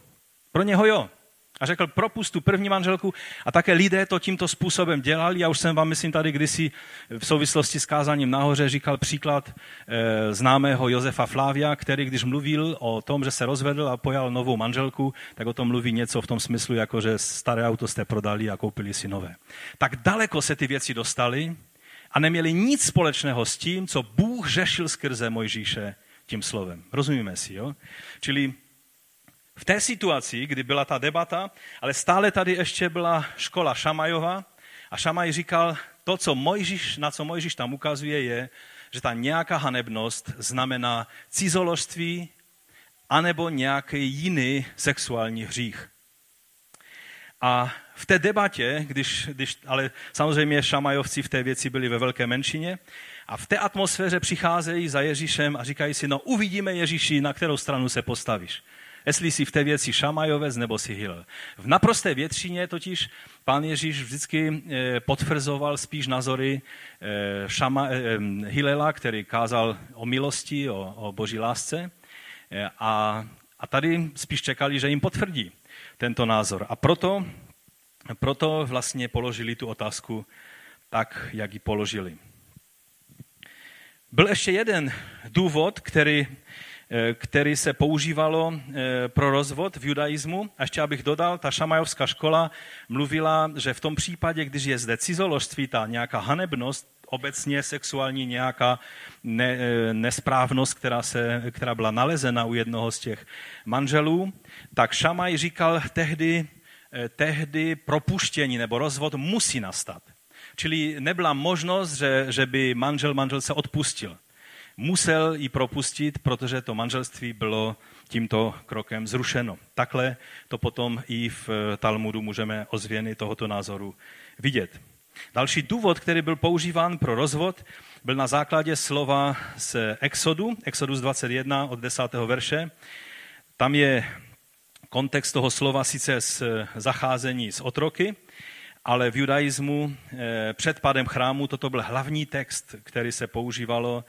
Pro něho jo. A řekl, propust tu první manželku. A také lidé to tímto způsobem dělali. Já už jsem vám, myslím, tady kdysi v souvislosti s kázáním nahoře říkal příklad e, známého Josefa Flávia, který když mluvil o tom, že se rozvedl a pojal novou manželku, tak o tom mluví něco v tom smyslu, jako že staré auto jste prodali a koupili si nové. Tak daleko se ty věci dostaly a neměli nic společného s tím, co Bůh řešil skrze Mojžíše tím slovem. Rozumíme si, jo? Čili v té situaci, kdy byla ta debata, ale stále tady ještě byla škola Šamajova a Šamaj říkal, to, co Mojžíš, na co Mojžíš tam ukazuje, je, že ta nějaká hanebnost znamená cizoložství anebo nějaký jiný sexuální hřích. A v té debatě, když, když, ale samozřejmě šamajovci v té věci byli ve velké menšině, a v té atmosféře přicházejí za Ježíšem a říkají si, no uvidíme Ježíši, na kterou stranu se postavíš jestli jsi v té věci šamajovec nebo si Hillel. V naprosté většině totiž pán Ježíš vždycky eh, potvrzoval spíš názory eh, šama, eh, Hillela, který kázal o milosti, o, o boží lásce. A, a tady spíš čekali, že jim potvrdí tento názor. A proto, proto vlastně položili tu otázku tak, jak ji položili. Byl ještě jeden důvod, který který se používalo eh, pro rozvod v judaismu. A ještě abych dodal, ta šamajovská škola mluvila, že v tom případě, když je zde cizoložství, ta nějaká hanebnost, obecně sexuální nějaká ne, eh, nesprávnost, která, se, která byla nalezena u jednoho z těch manželů, tak Šamaj říkal tehdy, tehdy propuštění nebo rozvod musí nastat. Čili nebyla možnost, že, že by manžel manželce odpustil musel ji propustit, protože to manželství bylo tímto krokem zrušeno. Takhle to potom i v Talmudu můžeme ozvěny tohoto názoru vidět. Další důvod, který byl používán pro rozvod, byl na základě slova z Exodu, Exodus 21 od 10. verše. Tam je kontext toho slova sice z zacházení s otroky, ale v judaismu eh, před pádem chrámu toto byl hlavní text, který se používalo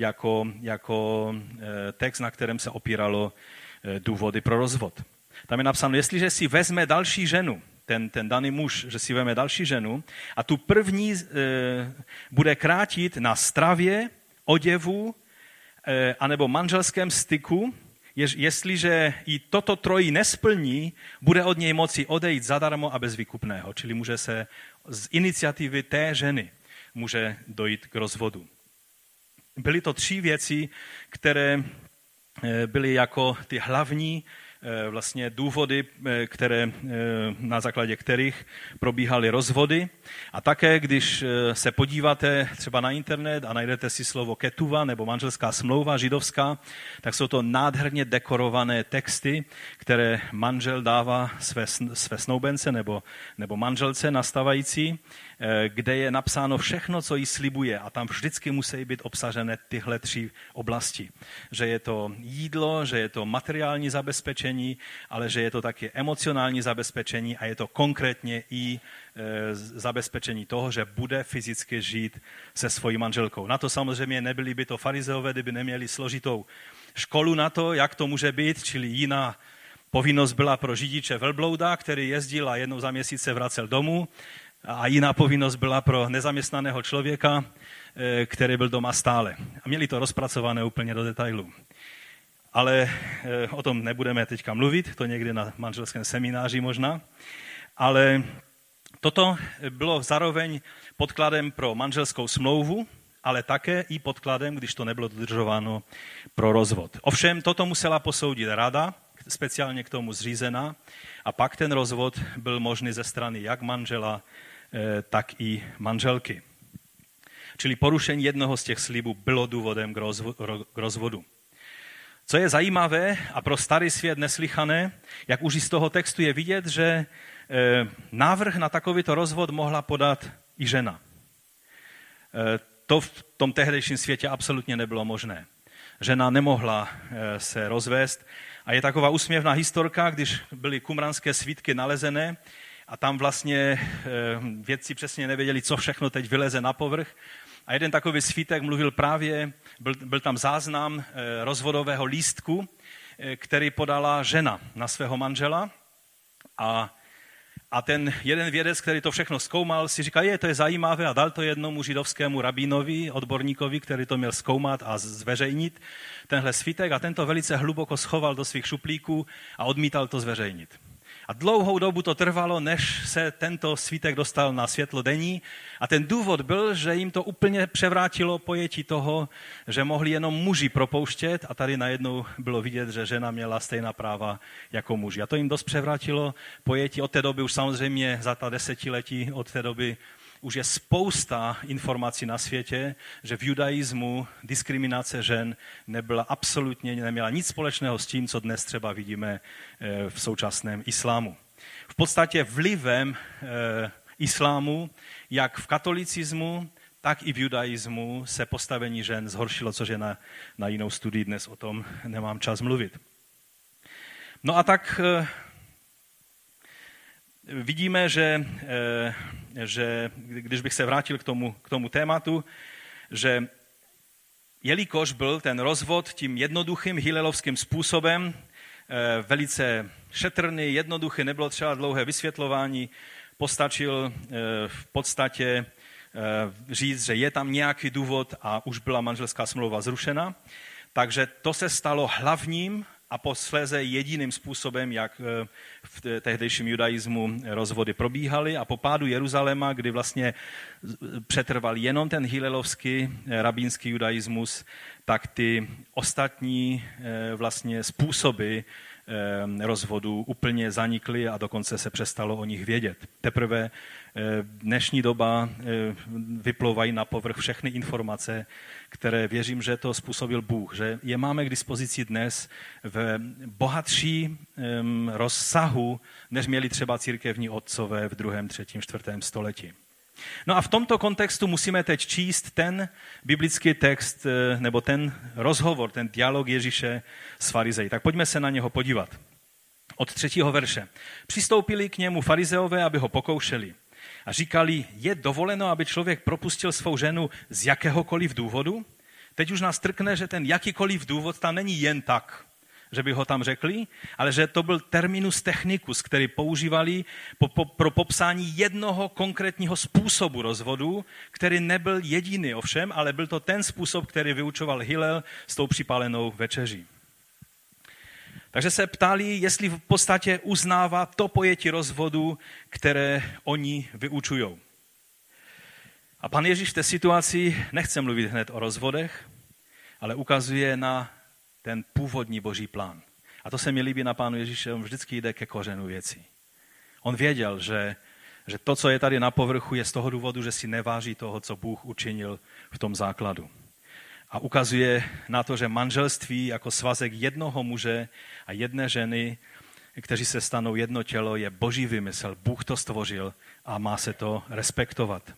jako, jako eh, text, na kterém se opíralo eh, důvody pro rozvod. Tam je napsáno, jestliže si vezme další ženu, ten, ten daný muž, že si vezme další ženu a tu první e, bude krátit na stravě, oděvu e, anebo manželském styku, jež, jestliže i toto trojí nesplní, bude od něj moci odejít zadarmo a bez výkupného. Čili může se z iniciativy té ženy může dojít k rozvodu. Byly to tři věci, které eh, byly jako ty hlavní Eh, vlastně důvody, eh, které, na základě kterých probíhaly rozvody. A také, když se podíváte třeba na internet a najdete si slovo ketuva nebo manželská smlouva židovská, tak jsou to nádherně dekorované texty, které manžel dává své, své snoubence nebo, nebo manželce nastávající Eh, kde je napsáno všechno, co jí slibuje. A tam vždycky musí být obsažené tyhle tři oblasti. Že je to jídlo, že je to materiální zabezpečení, ale že je to taky emocionální zabezpečení a je to konkrétně i eh, zabezpečení toho, že bude fyzicky žít se svojí manželkou. Na to samozřejmě nebyli by to farizeové, kdyby neměli složitou školu na to, jak to může být, čili jiná povinnost byla pro řidiče velblouda, který jezdil a jednou za měsíc se vracel domů a jiná povinnost byla pro nezaměstnaného člověka, eh, který byl doma stále. A měli to rozpracované úplně do detailů. Ale eh, o tom nebudeme teďka mluvit, to někdy na manželském semináři možná. Ale toto bylo zároveň podkladem pro manželskou smlouvu, ale také i podkladem, když to nebylo dodržováno pro rozvod. Ovšem toto musela posoudit rada, speciálně k tomu zřízená, a pak ten rozvod byl možný ze strany jak manžela, tak i manželky. Čili porušení jednoho z těch slibů bylo důvodem k rozvodu. Co je zajímavé a pro starý svět neslychané, jak už i z toho textu je vidět, že eh, návrh na takovýto rozvod mohla podat i žena. Eh, to v tom tehdejším světě absolutně nebylo možné. Žena nemohla se rozvést a je taková úsměvná historka, když byly kumranské svítky nalezené, a tam vlastně eh, vědci přesně nevěděli, co všechno teď vyleze na povrch. A jeden takový svítek mluvil právě, byl, byl tam záznam eh, rozvodového lístku, eh, který podala žena na svého manžela. A, a ten jeden vědec, který to všechno zkoumal, si říkal, je, to je zajímavé a dal to jednomu židovskému rabínovi, odborníkovi, který to měl zkoumat a zveřejnit, tenhle svítek a tento velice hluboko schoval do svých šuplíků a odmítal to zveřejnit. A dlouhou dobu to trvalo, než se tento svítek dostal na světlo denní. A ten důvod byl, že jim to úplně převrátilo pojetí toho, že mohli jenom muži propouštět a tady najednou bylo vidět, že žena měla stejná práva jako muži. A to jim dost převrátilo pojetí. Od té doby už samozřejmě za ta desetiletí od té doby už je spousta informací na světě, že v judaismu diskriminace žen nebyla absolutně, neměla nic společného s tím, co dnes třeba vidíme eh, v současném islámu. V podstatě vlivem eh, islámu, jak v katolicismu, tak i v judaismu se postavení žen zhoršilo, což je na, na jinou studii, dnes o tom nemám čas mluvit. No a tak eh, vidíme, že, eh, že když bych se vrátil k tomu, k tomu tématu, že jelikož byl ten rozvod tím jednoduchým hilelovským způsobem, eh, velice šetrný, jednoduchý, nebylo třeba dlouhé vysvětlování, postačil eh, v podstatě říct, že je tam nějaký důvod a už byla manželská smlouva zrušena. Takže to se stalo hlavním a posléze jediným způsobem, jak eh, v tehdejším judaismu rozvody probíhaly. A po pádu Jeruzaléma, kdy vlastně přetrval jenom ten hilelovský eh, rabínský judaismus, tak ty ostatní eh, vlastně způsoby rozvodu úplně zanikly a dokonce se přestalo o nich vědět. Teprve dnešní doba vyplouvají na povrch všechny informace, které věřím, že to způsobil Bůh, že je máme k dispozici dnes v bohatší rozsahu, než měli třeba církevní otcové v druhém, třetím, čtvrtém století. No a v tomto kontextu musíme teď číst ten biblický text, eh, nebo ten rozhovor, ten dialog Ježíše s farizeji. Tak pojďme se na něho podívat. Od třetího verše. Přistoupili k němu farizeové, aby ho pokoušeli. A říkali, je dovoleno, aby člověk propustil svou ženu z jakéhokoliv důvodu? Teď už nás trkne, že ten jakýkoliv důvod tam není jen tak, že by ho tam řekli, ale že to byl terminus technicus, který používali po, po, pro popsání jednoho konkrétního způsobu rozvodu, který nebyl jediný ovšem, ale byl to ten způsob, který vyučoval Hillel s tou připálenou večeří. Takže se ptali, jestli v podstatě uznává to pojetí rozvodu, které oni vyučují. A pan Ježíš v té situaci nechce mluvit hned o rozvodech, ale ukazuje na ten původní boží plán. A to se mi líbí na pánu Ježíše, on vždycky jde ke kořenu věcí. On věděl, že, že to, co je tady na povrchu, je z toho důvodu, že si neváží toho, co Bůh učinil v tom základu. A ukazuje na to, že manželství jako svazek jednoho muže a jedné ženy, kteří se stanou jedno tělo, je boží vymysl. Bůh to stvořil a má se to respektovat.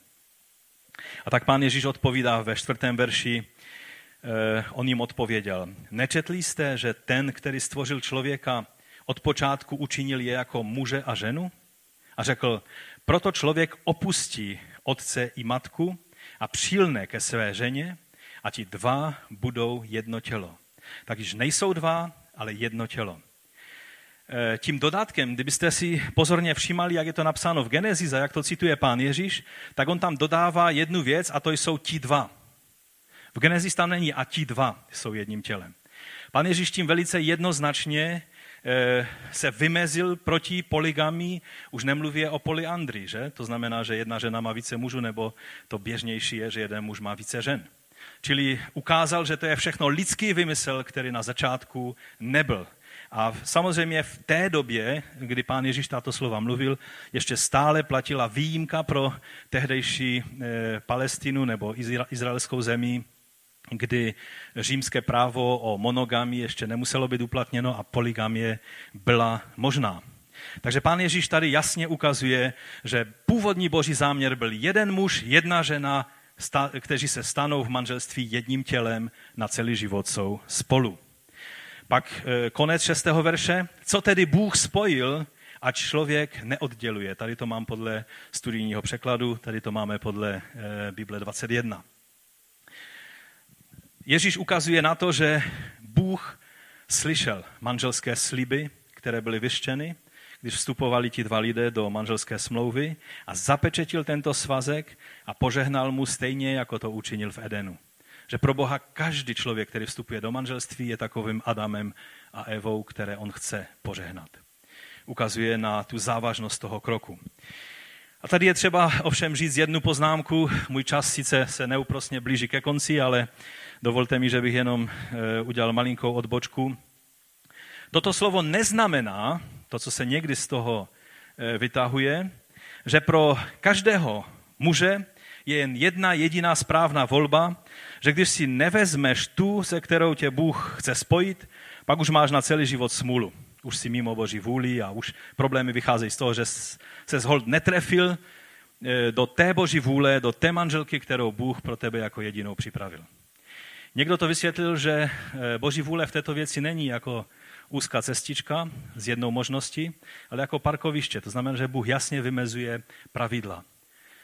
A tak pán Ježíš odpovídá ve čtvrtém verši, eh, on jim odpověděl, nečetli jste, že ten, který stvořil člověka, od počátku učinil je jako muže a ženu? A řekl, proto člověk opustí otce i matku a přilne ke své ženě a ti dva budou jedno tělo. Tak již nejsou dva, ale jedno tělo. Eh, tím dodatkem, kdybyste si pozorně všímali, jak je to napsáno v Genezize, jak to cituje pán Ježíš, tak on tam dodává jednu věc a to jsou ti dva. V Genesis tam není a ti dva jsou jedním tělem. Pan Ježíš tím velice jednoznačně eh, se vymezil proti poligami, už nemluví o polyandrii, že? To znamená, že jedna žena má více mužů, nebo to běžnější je, že jeden muž má více žen. Čili ukázal, že to je všechno lidský vymysl, který na začátku nebyl. A samozřejmě v té době, kdy pán Ježíš tato slova mluvil, ještě stále platila výjimka pro tehdejší e, Palestinu nebo izraelskou zemi, kdy římské právo o monogami ještě nemuselo být uplatněno a poligamie byla možná. Takže pán Ježíš tady jasně ukazuje, že původní boží záměr byl jeden muž, jedna žena, kteří se stanou v manželství jedním tělem na celý život jsou spolu. Pak eh, konec šestého verše. Co tedy Bůh spojil, ať člověk neodděluje. Tady to mám podle studijního překladu, tady to máme podle eh, Bible 21. Ježíš ukazuje na to, že Bůh slyšel manželské sliby, které byly vyštěny, když vstupovali ti dva lidé do manželské smlouvy a zapečetil tento svazek a požehnal mu stejně, jako to učinil v Edenu. Že pro Boha každý člověk, který vstupuje do manželství, je takovým Adamem a Evou, které on chce požehnat. Ukazuje na tu závažnost toho kroku. A tady je třeba ovšem říct jednu poznámku. Můj čas sice se neúprostně blíží ke konci, ale dovolte mi, že bych jenom eh, udělal malinkou odbočku. Toto slovo neznamená, to, co se někdy z toho eh, vytahuje, že pro každého muže je jen jedna jediná správná volba, že když si nevezmeš tu, se kterou tě Bůh chce spojit, pak už máš na celý život smůlu. Už si mimo Boží vůli a už problémy vycházejí z toho, že se zhold netrefil eh, do té Boží vůle, do té manželky, kterou Bůh pro tebe jako jedinou připravil. Někdo to vysvětlil, že eh, Boží vůle v této věci není jako úzká cestička s jednou možností, ale jako parkoviště. To znamená, že Bůh jasně vymezuje pravidla.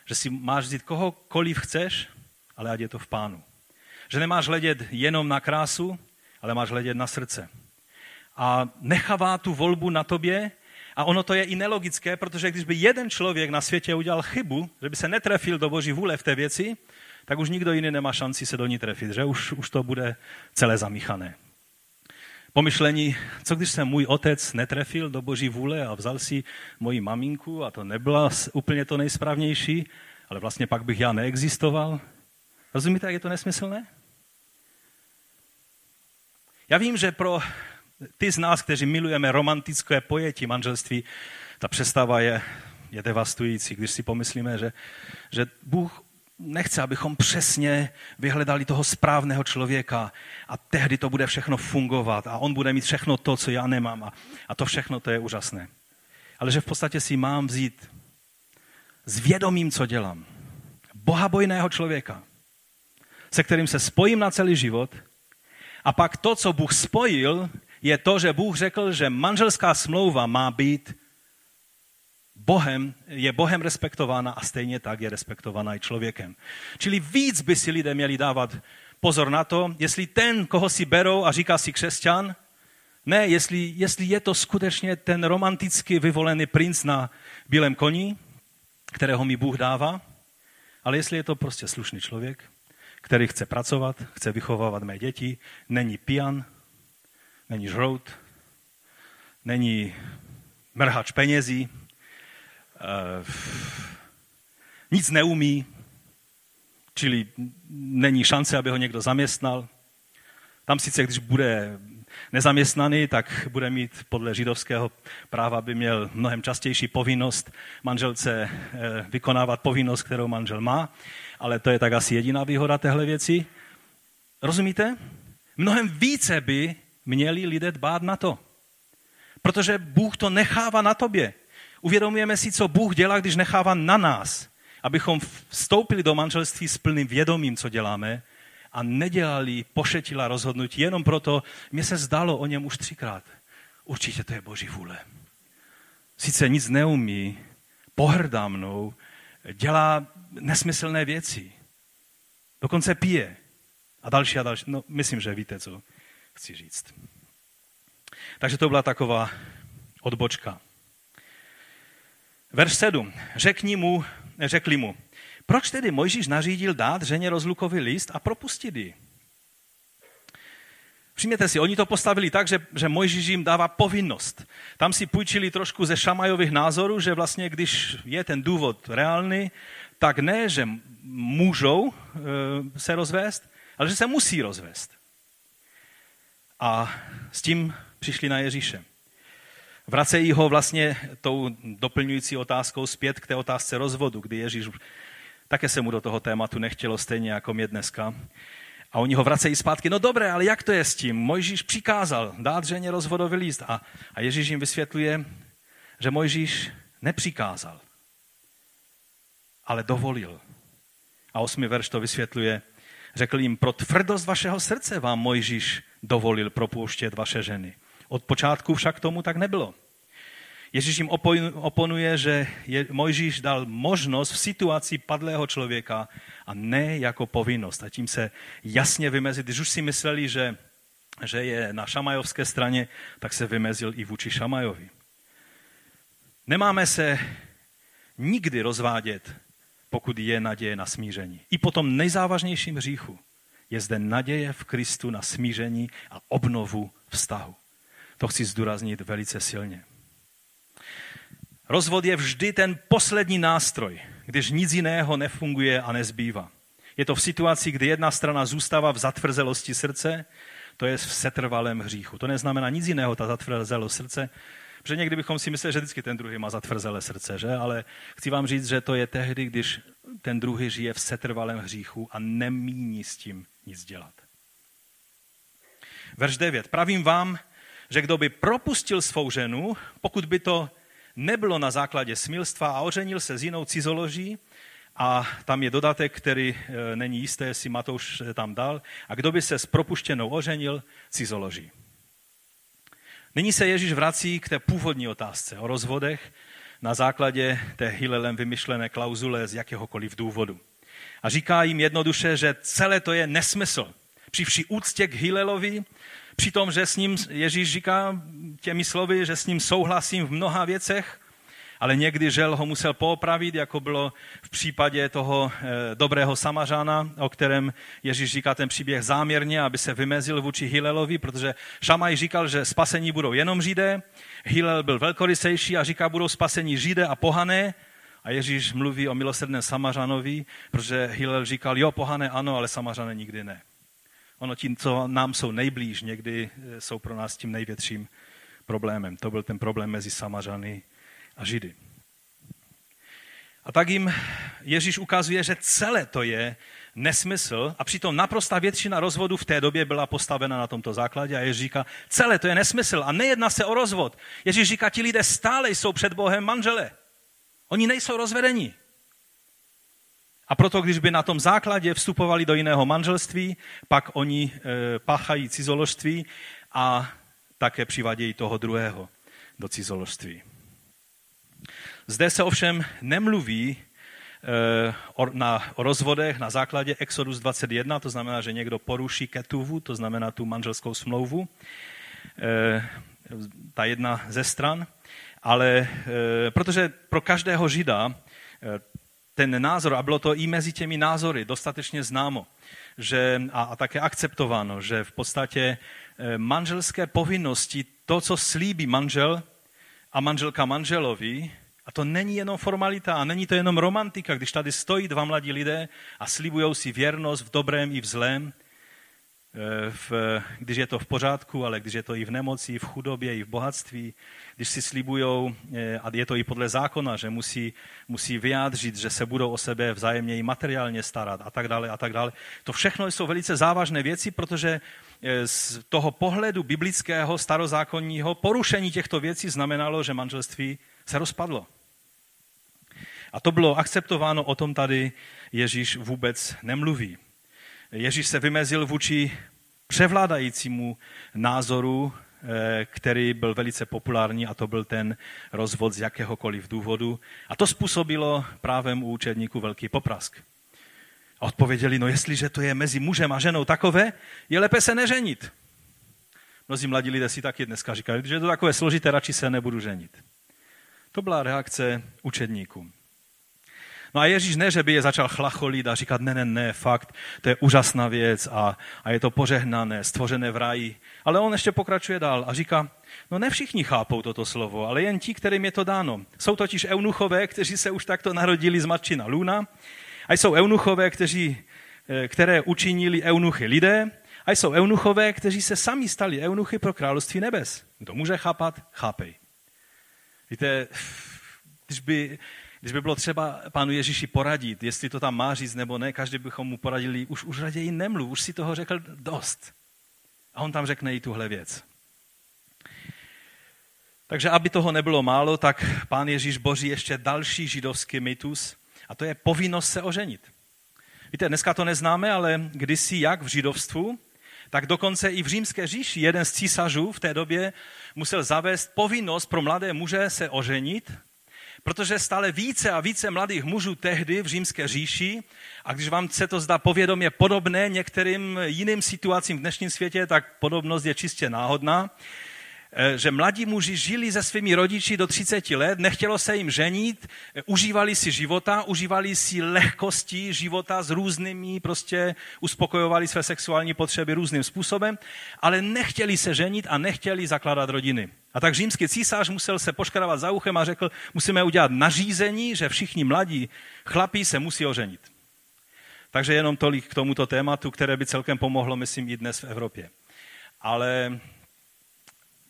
Že si máš vzít kohokoliv chceš, ale ať je to v pánu. Že nemáš hledět jenom na krásu, ale máš hledět na srdce. A nechává tu volbu na tobě, a ono to je i nelogické, protože když by jeden člověk na světě udělal chybu, že by se netrefil do boží vůle v té věci, tak už nikdo jiný nemá šanci se do ní trefit, že už, už to bude celé zamíchané pomyšlení, co když se můj otec netrefil do boží vůle a vzal si moji maminku a to nebyla úplně to nejsprávnější, ale vlastně pak bych já neexistoval. Rozumíte, jak je to nesmyslné? Já vím, že pro ty z nás, kteří milujeme romantické pojetí manželství, ta přestava je, je devastující, když si pomyslíme, že, že Bůh nechce, abychom přesně vyhledali toho správného člověka a tehdy to bude všechno fungovat a on bude mít všechno to, co já nemám a, a to všechno to je úžasné. Ale že v podstatě si mám vzít s vědomím, co dělám. bohabojného člověka, se kterým se spojím na celý život a pak to, co Bůh spojil, je to, že Bůh řekl, že manželská smlouva má být Bohem, je Bohem respektována a stejně tak je respektována i člověkem. Čili víc by si lidé měli dávat pozor na to, jestli ten, koho si berou a říká si křesťan, ne, jestli, jestli je to skutečně ten romanticky vyvolený princ na bílém koni, kterého mi Bůh dává, ale jestli je to prostě slušný člověk, který chce pracovat, chce vychovávat mé děti, není pijan, není žrout, není mrhač penězí, nic neumí, čili není šance, aby ho někdo zaměstnal. Tam sice, když bude nezaměstnaný, tak bude mít podle židovského práva, by měl mnohem častější povinnost manželce eh, vykonávat povinnost, kterou manžel má, ale to je tak asi jediná výhoda téhle věci. Rozumíte? Mnohem více by měli lidé dbát na to. Protože Bůh to nechává na tobě. Uvědomujeme si, co Bůh dělá, když nechává na nás, abychom vstoupili do manželství s plným vědomím, co děláme, a nedělali pošetila rozhodnutí jenom proto, mě se zdalo o něm už třikrát. Určitě to je boží vůle. Sice nic neumí, pohrdá mnou, dělá nesmyslné věci. Dokonce pije. A další a další. No, myslím, že víte, co chci říct. Takže to byla taková odbočka. Verš 7. Řekni mu, řekli mu, proč tedy Mojžíš nařídil dát ženě rozlukový list a propustit ji? Všimněte si, oni to postavili tak, že, že Mojžíš jim dává povinnost. Tam si půjčili trošku ze šamajových názorů, že vlastně když je ten důvod reálný, tak ne, že můžou e, se rozvést, ale že se musí rozvést. A s tím přišli na Ježíše. Vracejí ho vlastně tou doplňující otázkou zpět k té otázce rozvodu, kdy Ježíš také se mu do toho tématu nechtělo stejně jako mě dneska. A oni ho vracejí zpátky. No dobré, ale jak to je s tím? Mojžíš přikázal dát ženě rozvodový líst. A, a Ježíš jim vysvětluje, že Mojžíš nepřikázal, ale dovolil. A osmi verš to vysvětluje. Řekl jim, pro tvrdost vašeho srdce vám Mojžíš dovolil propouštět vaše ženy. Od počátku však tomu tak nebylo. Ježíš jim oponuje, že je, Mojžíš dal možnost v situaci padlého člověka a ne jako povinnost. A tím se jasně vymezit. Když už si mysleli, že, že je na šamajovské straně, tak se vymezil i vůči Šamajovi. Nemáme se nikdy rozvádět, pokud je naděje na smíření. I po tom nejzávažnějším hříchu je zde naděje v Kristu na smíření a obnovu vztahu. To chci zdůraznit velice silně. Rozvod je vždy ten poslední nástroj, když nic jiného nefunguje a nezbývá. Je to v situaci, kdy jedna strana zůstává v zatvrzelosti srdce, to je v setrvalém hříchu. To neznamená nic jiného, ta zatvrzelost srdce, protože někdy bychom si mysleli, že vždycky ten druhý má zatvrzelé srdce, že? Ale chci vám říct, že to je tehdy, když ten druhý žije v setrvalém hříchu a nemíní s tím nic dělat. Verš 9. Pravím vám, že kdo by propustil svou ženu, pokud by to nebylo na základě smilstva a oženil se s jinou cizoloží, a tam je dodatek, který e, není jisté, jestli Matouš tam dal. A kdo by se s propuštěnou oženil, cizoloží. Nyní se Ježíš vrací k té původní otázce o rozvodech na základě té Hilelem vymyšlené klauzule z jakéhokoliv důvodu. A říká jim jednoduše, že celé to je nesmysl. Při vší úctě k Hilelovi Přitom, že s ním Ježíš říká těmi slovy, že s ním souhlasím v mnoha věcech, ale někdy žel ho musel poopravit, jako bylo v případě toho eh, dobrého samařána, o kterém Ježíš říká ten příběh záměrně, aby se vymezil vůči Hilelovi, protože Šamaj říkal, že spasení budou jenom Židé, Hilel byl velkorysejší a říká, budou spasení Židé a pohané, a Ježíš mluví o milosrdném samařanovi, protože Hilel říkal, jo, pohané ano, ale samařané nikdy ne. Ono tím, co nám jsou nejblíž, někdy eh, jsou pro nás tím největším problémem. To byl ten problém mezi Samařany a Židy. A tak jim Ježíš ukazuje, že celé to je nesmysl a přitom naprostá většina rozvodů v té době byla postavena na tomto základě a Ježíš říká, celé to je nesmysl a nejedná se o rozvod. Ježíš říká, ti lidé stále jsou před Bohem manžele. Oni nejsou rozvedení. A proto, když by na tom základě vstupovali do jiného manželství, pak oni e, páchají cizoložství a také přivadějí toho druhého do cizoložství. Zde se ovšem nemluví e, o, na, o rozvodech na základě Exodus 21, to znamená, že někdo poruší ketuvu, to znamená tu manželskou smlouvu, e, ta jedna ze stran, ale protože pro každého žida ten názor, a bylo to i mezi těmi názory dostatečně známo, že, a, a také akceptováno, že v podstatě manželské povinnosti, to, co slíbí manžel a manželka manželovi, a to není jenom formalita a není to jenom romantika, když tady stojí dva mladí lidé a slibují si věrnost v dobrém i v zlém, eh, v, když je to v pořádku, ale když je to i v nemoci, v chudobě, i v bohatství, když si slibují, eh, a je to i podle zákona, že musí, musí vyjádřit, že se budou o sebe vzájemně i materiálně starat a tak dále a tak dále. To všechno jsou velice závažné věci, protože eh, z toho pohledu biblického, starozákonního, porušení těchto věcí znamenalo, že manželství se rozpadlo. A to bylo akceptováno, o tom tady Ježíš vůbec nemluví. Ježíš se vymezil vůči převládajícímu názoru, eh, který byl velice populární a to byl ten rozvod z jakéhokoliv důvodu. A to způsobilo právem u učedníků velký poprask. A odpověděli, no jestliže to je mezi mužem a ženou takové, je lépe se neženit. Mnozí mladí lidé si taky dneska říkají, že je to takové složité, radši se nebudu ženit. To byla reakce učedníků. No a Ježíš ne, že by je začal chlacholit a říkat, ne, ne, ne, fakt, to je úžasná věc a, a je to požehnané, stvořené v ráji. Ale on ještě pokračuje dál a říká, no ne všichni chápou toto slovo, ale jen ti, kterým je to dáno. Jsou totiž eunuchové, kteří se už takto narodili z matčina luna a jsou eunuchové, kteří, eh, které učinili eunuchy lidé a jsou eunuchové, kteří se sami stali eunuchy pro království nebes. Kdo může chápat, chápej. Víte, když by když by bylo třeba pánu Ježíši poradit, jestli to tam má říct nebo ne, každý bychom mu poradili, už, už raději nemluv, už si toho řekl dost. A on tam řekne i tuhle věc. Takže aby toho nebylo málo, tak pán Ježíš boří ještě další židovský mytus a to je povinnost se oženit. Víte, dneska to neznáme, ale kdysi jak v židovstvu, tak dokonce i v římské říši jeden z císařů v té době musel zavést povinnost pro mladé muže se oženit protože stále více a více mladých mužů tehdy v římské říši, a když vám se to zdá povědomě podobné některým jiným situacím v dnešním světě, tak podobnost je čistě náhodná, že mladí muži žili se svými rodiči do 30 let, nechtělo se jim ženit, eh, užívali si života, užívali si lehkosti života s různými, prostě uspokojovali své sexuální potřeby různým způsobem, ale nechtěli se ženit a nechtěli zakládat rodiny. A tak římský císař musel se poškravat za uchem a řekl, musíme udělat nařízení, že všichni mladí chlapí se musí oženit. Takže jenom tolik k tomuto tématu, které by celkem pomohlo, myslím, i dnes v Evropě. Ale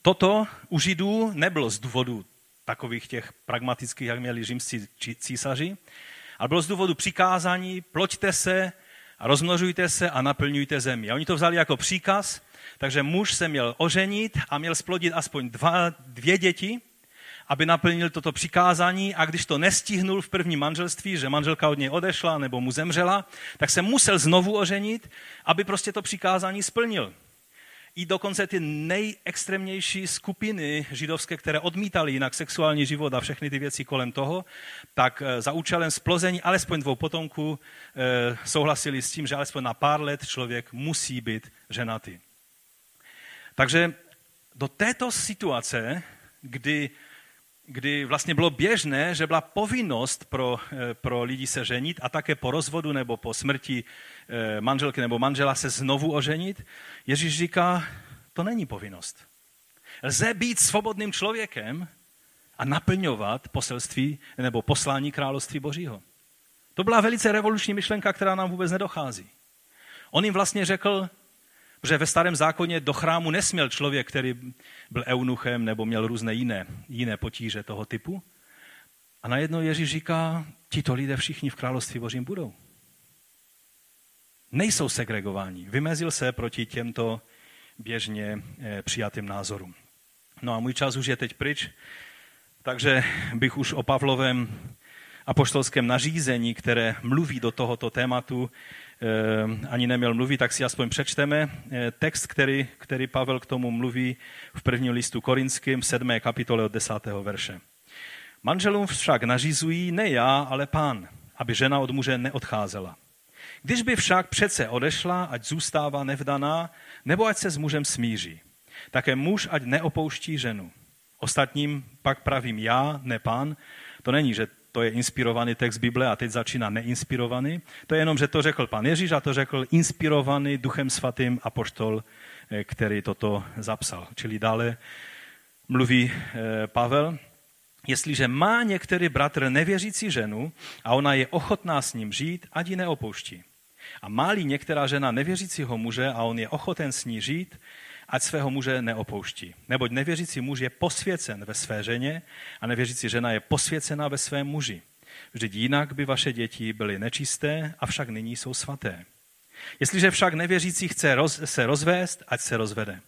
Toto u Židů nebylo z důvodu takových těch pragmatických, jak měli římscí císaři, ale bylo z důvodu přikázání, ploďte se a rozmnožujte se a naplňujte zemi. A oni to vzali jako příkaz, takže muž se měl oženit a měl splodit aspoň dva, dvě děti, aby naplnil toto přikázání a když to nestihnul v prvním manželství, že manželka od něj odešla nebo mu zemřela, tak se musel znovu oženit, aby prostě to přikázání splnil i dokonce ty nejextrémnější skupiny židovské, které odmítali jinak sexuální život a všechny ty věci kolem toho, tak eh, za účelem splození alespoň dvou potomků eh, souhlasili s tím, že alespoň na pár let člověk musí být ženatý. Takže do této situace, kdy kdy vlastně bylo běžné, že byla povinnost pro, eh, pro lidi se ženit a také po rozvodu nebo po smrti manželky nebo manžela se znovu oženit, Ježíš říká, to není povinnost. Lze být svobodným člověkem a naplňovat poselství nebo poslání království Božího. To byla velice revoluční myšlenka, která nám vůbec nedochází. On jim vlastně řekl, Protože ve starém zákoně do chrámu nesměl člověk, který byl eunuchem nebo měl různé jiné, jiné potíže toho typu. A najednou Ježíš říká, tito lidé všichni v království božím budou. Nejsou segregováni. Vymezil se proti těmto běžně eh, přijatým názorům. No a můj čas už je teď pryč, takže bych už o Pavlovém apoštolském nařízení, které mluví do tohoto tématu, eh, ani neměl mluvit, tak si aspoň přečteme eh, text, který, který Pavel k tomu mluví v prvním listu korinským, 7. kapitole od 10. verše. Manželům však nařizují ne já, ale pán, aby žena od muže neodcházela. Když by však přece odešla, ať zůstává nevdaná, nebo ať se s mužem smíří. Také muž ať neopouští ženu. Ostatním pak pravím já, ne pán. To není, že to je inspirovaný text Bible a teď začíná neinspirovaný. To je jenom, že to řekl pan Ježíš a to řekl inspirovaný duchem svatým apoštol, eh, který toto zapsal. Čili dále mluví eh, Pavel, jestliže má některý bratr nevěřící ženu a ona je ochotná s ním žít, ať ji neopouští. A má-li některá žena nevěřícího muže a on je ochoten s ní žít, ať svého muže neopouští. Neboť nevěřící muž je posvěcen ve své ženě a nevěřící žena je posvěcena ve svém muži. Vždyť jinak by vaše děti byly nečisté, avšak nyní jsou svaté. Jestliže však nevěřící chce roz, se rozvést, ať se rozvede.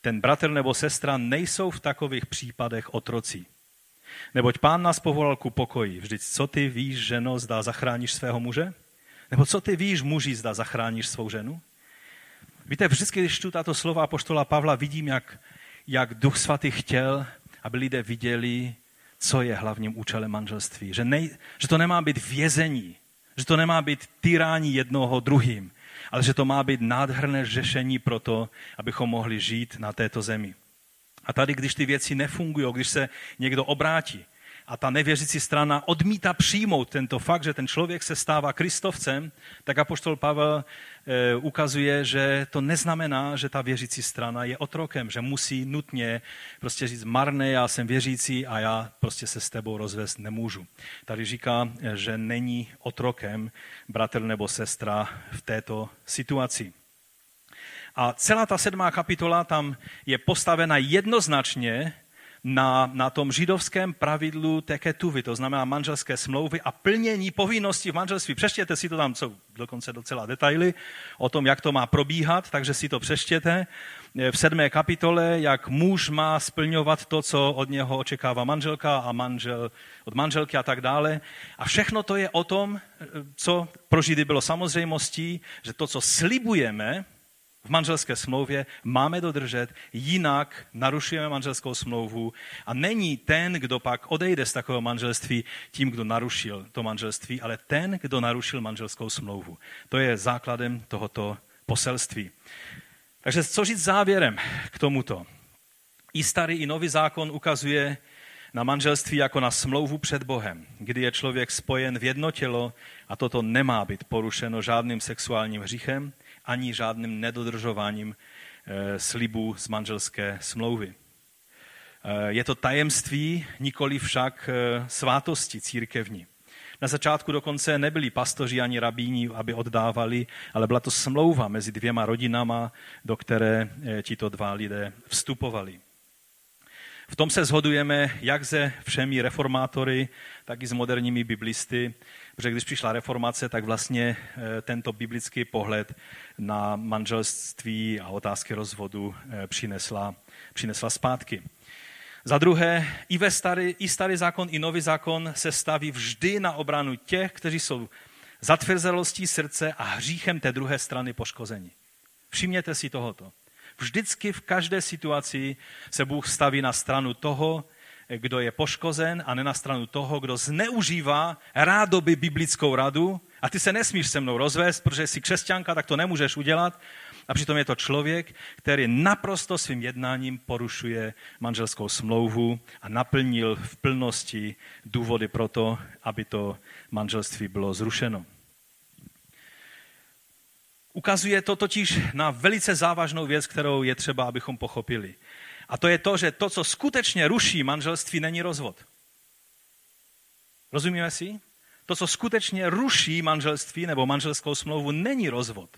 Ten bratr nebo sestra nejsou v takových případech otroci. Neboť pán nás povolal ku pokoji. Vždyť co ty víš, ženo, zdá zachráníš svého muže? Nebo co ty víš, muži, zda zachráníš svou ženu? Víte, vždycky, když čtu tato slova poštola Pavla, vidím, jak, jak Duch Svatý chtěl, aby lidé viděli, co je hlavním účelem manželství. Že, nej, že to nemá být vězení, že to nemá být tyrání jednoho druhým, ale že to má být nádherné řešení pro to, abychom mohli žít na této zemi. A tady, když ty věci nefungují, když se někdo obrátí, a ta nevěřící strana odmítá přijmout tento fakt, že ten člověk se stává kristovcem, tak apoštol Pavel e, ukazuje, že to neznamená, že ta věřící strana je otrokem, že musí nutně prostě říct marné, já jsem věřící a já prostě se s tebou rozvést nemůžu. Tady říká, že není otrokem bratr nebo sestra v této situaci. A celá ta sedmá kapitola tam je postavena jednoznačně na, na tom židovském pravidlu teketuvy, to znamená manželské smlouvy a plnění povinností v manželství. Přeštěte si to tam, co dokonce docela detaily o tom, jak to má probíhat, takže si to přeštěte. V sedmé kapitole, jak muž má splňovat to, co od něho očekává manželka a manžel, od manželky a tak dále. A všechno to je o tom, co pro Židy bylo samozřejmostí, že to, co slibujeme, v manželské smlouvě máme dodržet, jinak narušujeme manželskou smlouvu a není ten, kdo pak odejde z takového manželství tím, kdo narušil to manželství, ale ten, kdo narušil manželskou smlouvu. To je základem tohoto poselství. Takže co říct závěrem k tomuto? I starý, i nový zákon ukazuje na manželství jako na smlouvu před Bohem, kdy je člověk spojen v jedno tělo a toto nemá být porušeno žádným sexuálním hříchem, ani žádným nedodržováním eh, slibů z manželské smlouvy. Eh, je to tajemství, nikoli však eh, svátosti církevní. Na začátku dokonce nebyli pastoři ani rabíni, aby oddávali, ale byla to smlouva mezi dvěma rodinama, do které tito dva lidé vstupovali. V tom se shodujeme jak se všemi reformátory, tak i s moderními biblisty, protože když přišla reformace, tak vlastně eh, tento biblický pohled na manželství a otázky rozvodu eh, přinesla, přinesla zpátky. Za druhé, i, ve starý, i starý zákon, i nový zákon se staví vždy na obranu těch, kteří jsou zatvrzelostí srdce a hříchem té druhé strany poškození. Všimněte si tohoto. Vždycky v každé situaci se Bůh staví na stranu toho, kdo je poškozen a ne na stranu toho, kdo zneužívá rádoby biblickou radu a ty se nesmíš se mnou rozvést, protože jsi křesťanka, tak to nemůžeš udělat. A přitom je to člověk, který naprosto svým jednáním porušuje manželskou smlouvu a naplnil v plnosti důvody pro to, aby to manželství bylo zrušeno. Ukazuje to totiž na velice závažnou věc, kterou je třeba, abychom pochopili. A to je to, že to, co skutečně ruší manželství, není rozvod. Rozumíme si? To, co skutečně ruší manželství nebo manželskou smlouvu, není rozvod.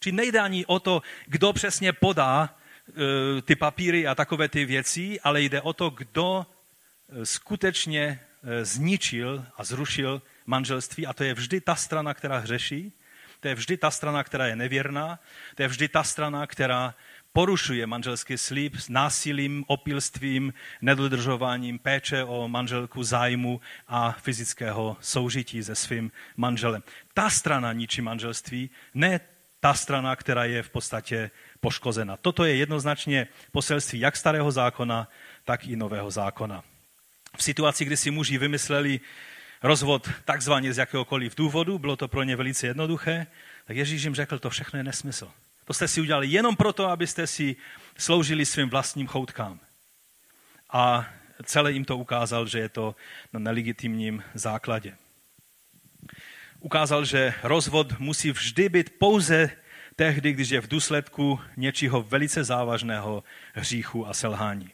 Či nejde ani o to, kdo přesně podá e, ty papíry a takové ty věci, ale jde o to, kdo e, skutečně e, zničil a zrušil manželství. A to je vždy ta strana, která hřeší, to je vždy ta strana, která je nevěrná, to je vždy ta strana, která porušuje manželský slib s násilím, opilstvím, nedodržováním péče o manželku, zájmu a fyzického soužití se svým manželem. Ta strana ničí manželství, ne ta strana, která je v podstatě poškozena. Toto je jednoznačně poselství jak starého zákona, tak i nového zákona. V situaci, kdy si muži vymysleli rozvod takzvaně z jakéhokoliv důvodu, bylo to pro ně velice jednoduché, tak Ježíš jim řekl, to všechno je nesmysl. To jste si udělali jenom proto, abyste si sloužili svým vlastním choutkám. A celé jim to ukázal, že je to na nelegitimním základě. Ukázal, že rozvod musí vždy být pouze tehdy, když je v důsledku něčího velice závažného hříchu a selhání.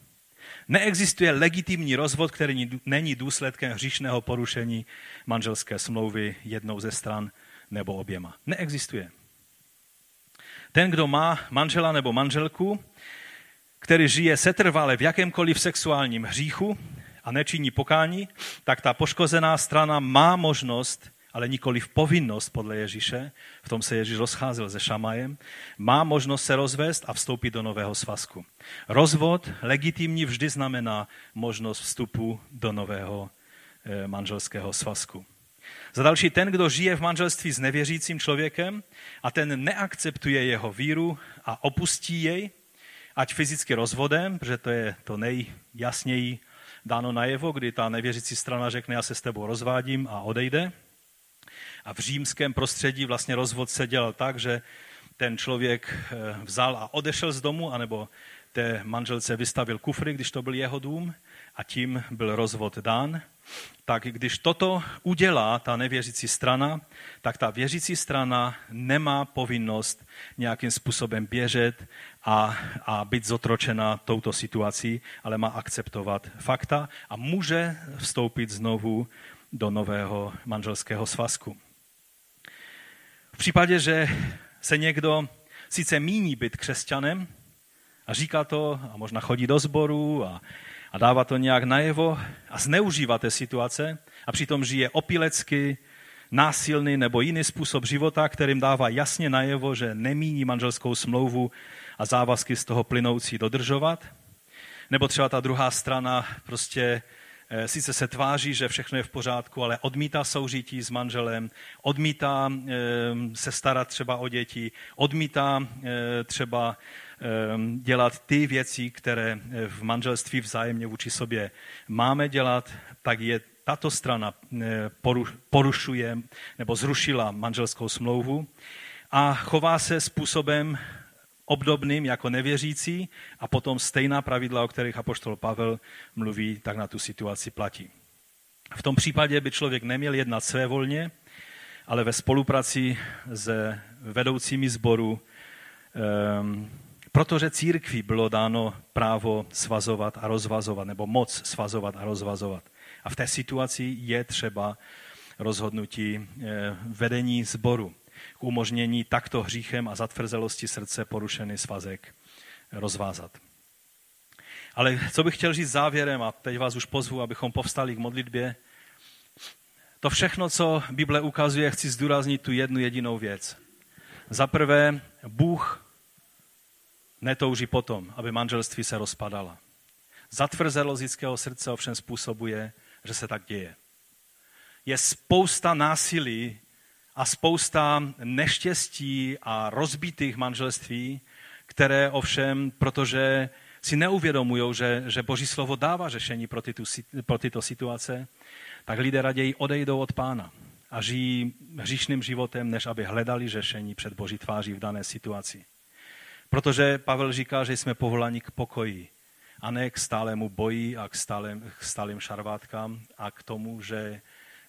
Neexistuje legitimní rozvod, který není důsledkem hříšného porušení manželské smlouvy jednou ze stran nebo oběma. Neexistuje. Ten, kdo má manžela nebo manželku, který žije setrvale v jakémkoliv sexuálním hříchu a nečiní pokání, tak ta poškozená strana má možnost, ale nikoli v povinnost podle Ježíše, v tom se Ježíš rozcházel se Šamajem, má možnost se rozvést a vstoupit do nového svazku. Rozvod legitimní vždy znamená možnost vstupu do nového eh, manželského svazku. Za další, ten, kdo žije v manželství s nevěřícím člověkem a ten neakceptuje jeho víru a opustí jej, ať fyzicky rozvodem, protože to je to nejjasněji dáno najevo, kdy ta nevěřící strana řekne, já se s tebou rozvádím a odejde. A v římském prostředí vlastně rozvod se dělal tak, že ten člověk eh, vzal a odešel z domu, anebo té manželce vystavil kufry, když to byl jeho dům a tím byl rozvod dán tak když toto udělá ta nevěřící strana, tak ta věřící strana nemá povinnost nějakým způsobem běžet a, a být zotročena touto situací, ale má akceptovat fakta a může vstoupit znovu do nového manželského svazku. V případě, že se někdo sice míní být křesťanem a říká to a možná chodí do sboru a a dává to nějak najevo a zneužívá té situace a přitom žije opilecky, násilný nebo jiný způsob života, kterým dává jasně najevo, že nemíní manželskou smlouvu a závazky z toho plynoucí dodržovat. Nebo třeba ta druhá strana prostě eh, sice se tváří, že všechno je v pořádku, ale odmítá soužití s manželem, odmítá eh, se starat třeba o děti, odmítá eh, třeba dělat ty věci, které eh, v manželství vzájemně vůči sobě máme dělat, tak je tato strana eh, porušuje nebo zrušila manželskou smlouvu a chová se způsobem obdobným jako nevěřící a potom stejná pravidla, o kterých apoštol Pavel mluví, tak na tu situaci platí. V tom případě by člověk neměl jednat svévolně, ale ve spolupráci s vedoucími sboru um, Protože církvi bylo dáno právo svazovat a rozvazovat, nebo moc svazovat a rozvazovat. A v té situaci je třeba rozhodnutí eh, vedení sboru k umožnění takto hříchem a zatvrzelosti srdce porušený svazek rozvázat. Ale co bych chtěl říct závěrem, a teď vás už pozvu, abychom povstali k modlitbě, to všechno, co Bible ukazuje, chci zdůraznit tu jednu jedinou věc. Za prvé, Bůh netouží potom, aby manželství se rozpadala. Zatvrzelost lidského srdce ovšem způsobuje, že se tak děje. Je spousta násilí a spousta neštěstí a rozbitých manželství, které ovšem, protože si neuvědomují, že, že Boží slovo dává řešení pro, tyto, pro tyto situace, tak lidé raději odejdou od pána a žijí hříšným životem, než aby hledali řešení před Boží tváří v dané situaci. Protože Pavel říká, že jsme povoláni k pokoji a ne k stálému boji a k stálým, k stálým šarvátkám a k tomu, že,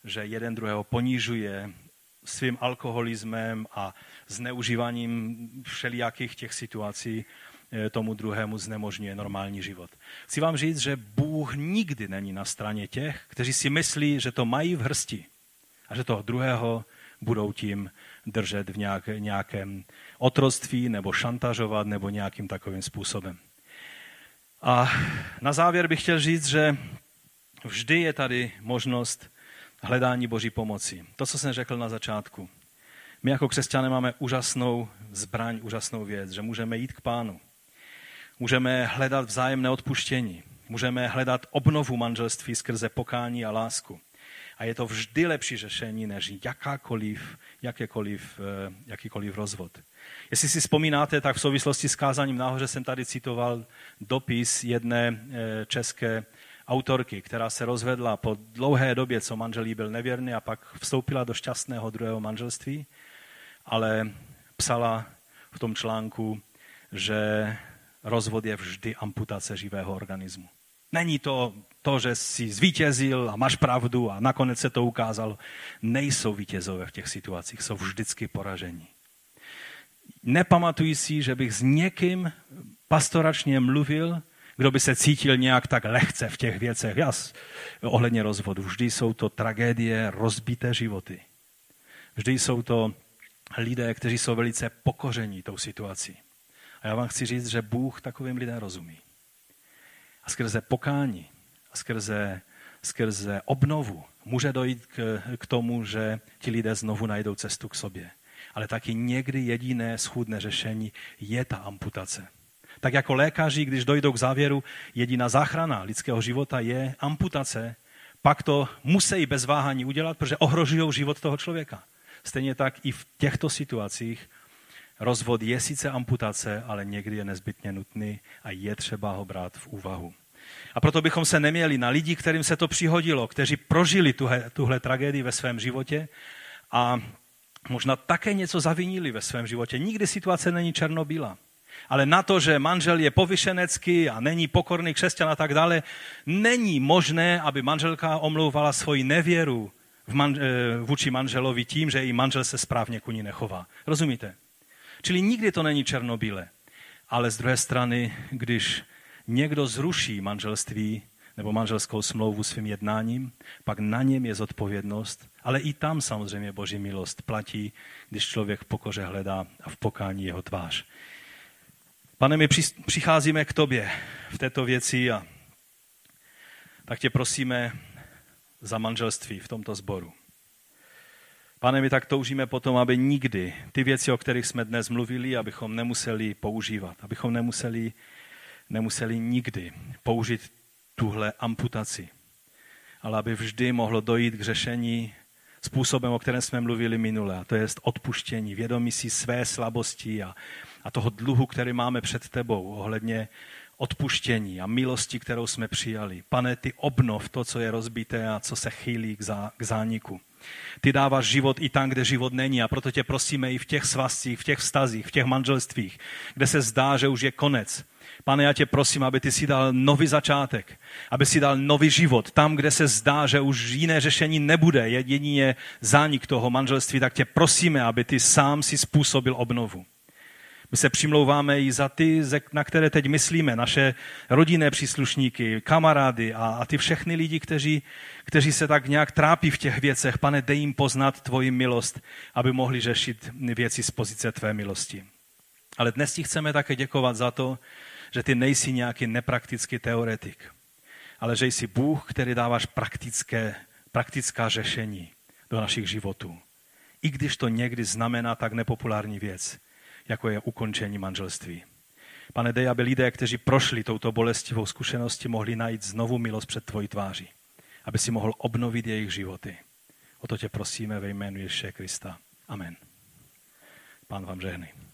že jeden druhého ponižuje svým alkoholismem a zneužíváním všelijakých těch situací eh, tomu druhému znemožňuje normální život. Chci vám říct, že Bůh nikdy není na straně těch, kteří si myslí, že to mají v hrsti a že toho druhého budou tím držet v nějak, nějakém otroctví nebo šantažovat nebo nějakým takovým způsobem. A na závěr bych chtěl říct, že vždy je tady možnost hledání Boží pomoci. To, co jsem řekl na začátku. My jako křesťané máme úžasnou zbraň, úžasnou věc, že můžeme jít k pánu. Můžeme hledat vzájemné odpuštění. Můžeme hledat obnovu manželství skrze pokání a lásku. A je to vždy lepší řešení než jakákoliv, jakékoliv, eh, jakýkoliv rozvod. Jestli si vzpomínáte, tak v souvislosti s kázáním nahoře jsem tady citoval dopis jedné eh, české autorky, která se rozvedla po dlouhé době, co manžel jí byl nevěrný a pak vstoupila do šťastného druhého manželství, ale psala v tom článku, že rozvod je vždy amputace živého organismu. Není to to, že jsi zvítězil a máš pravdu a nakonec se to ukázalo. Nejsou vítězové v těch situacích, jsou vždycky poražení. Nepamatuji si, že bych s někým pastoračně mluvil, kdo by se cítil nějak tak lehce v těch věcech. Já ohledně rozvodu. Vždy jsou to tragédie, rozbité životy. Vždy jsou to lidé, kteří jsou velice pokoření tou situací. A já vám chci říct, že Bůh takovým lidem rozumí. A skrze pokání, a skrze, skrze obnovu může dojít k, k tomu, že ti lidé znovu najdou cestu k sobě. Ale taky někdy jediné schůdné řešení je ta amputace. Tak jako lékaři, když dojdou k závěru, jediná záchrana lidského života je amputace, pak to musí bez váhání udělat, protože ohrožují život toho člověka. Stejně tak i v těchto situacích rozvod je sice amputace, ale někdy je nezbytně nutný a je třeba ho brát v úvahu. A proto bychom se neměli na lidi, kterým se to přihodilo, kteří prožili tuhle, tuhle tragédii ve svém životě a možná také něco zavinili ve svém životě. Nikdy situace není černobílá. Ale na to, že manžel je povyšenecký a není pokorný křesťan a tak dále, není možné, aby manželka omlouvala svoji nevěru v man, eh, vůči manželovi tím, že i manžel se správně ku ní nechová. Rozumíte? Čili nikdy to není černobílé. Ale z druhé strany, když někdo zruší manželství nebo manželskou smlouvu svým jednáním, pak na něm je zodpovědnost, ale i tam samozřejmě boží milost platí, když člověk v pokoře hledá a v pokání jeho tvář. Pane, my přicházíme k tobě v této věci a tak tě prosíme za manželství v tomto sboru. Pane, my tak toužíme potom, aby nikdy ty věci, o kterých jsme dnes mluvili, abychom nemuseli používat, abychom nemuseli, nemuseli nikdy použít tuhle amputaci, ale aby vždy mohlo dojít k řešení způsobem, o kterém jsme mluvili minule, a to je odpuštění, vědomí si své slabosti a, a toho dluhu, který máme před tebou ohledně odpuštění a milosti, kterou jsme přijali. Pane, ty obnov to, co je rozbité a co se chýlí k, zá, k zániku. Ty dáváš život i tam, kde život není a proto tě prosíme i v těch svazcích, v těch vztazích, v těch manželstvích, kde se zdá, že už je konec. Pane, já tě prosím, aby ty si dal nový začátek, aby si dal nový život. Tam, kde se zdá, že už jiné řešení nebude, jedině zánik toho manželství, tak tě prosíme, aby ty sám si způsobil obnovu. My se přimlouváme i za ty, na které teď myslíme, naše rodinné příslušníky, kamarády a, a ty všechny lidi, kteří, kteří se tak nějak trápí v těch věcech. Pane, dej jim poznat tvoji milost, aby mohli řešit věci z pozice tvé milosti. Ale dnes ti chceme také děkovat za to, že ty nejsi nějaký nepraktický teoretik, ale že jsi Bůh, který dáváš praktické, praktická řešení do našich životů. I když to někdy znamená tak nepopulární věc, jako je ukončení manželství. Pane, dej, aby lidé, kteří prošli touto bolestivou zkušeností, mohli najít znovu milost před tvojí tváří. Aby si mohl obnovit jejich životy. O to tě prosíme ve jménu Ježíše Krista. Amen. Pán vám žehnej.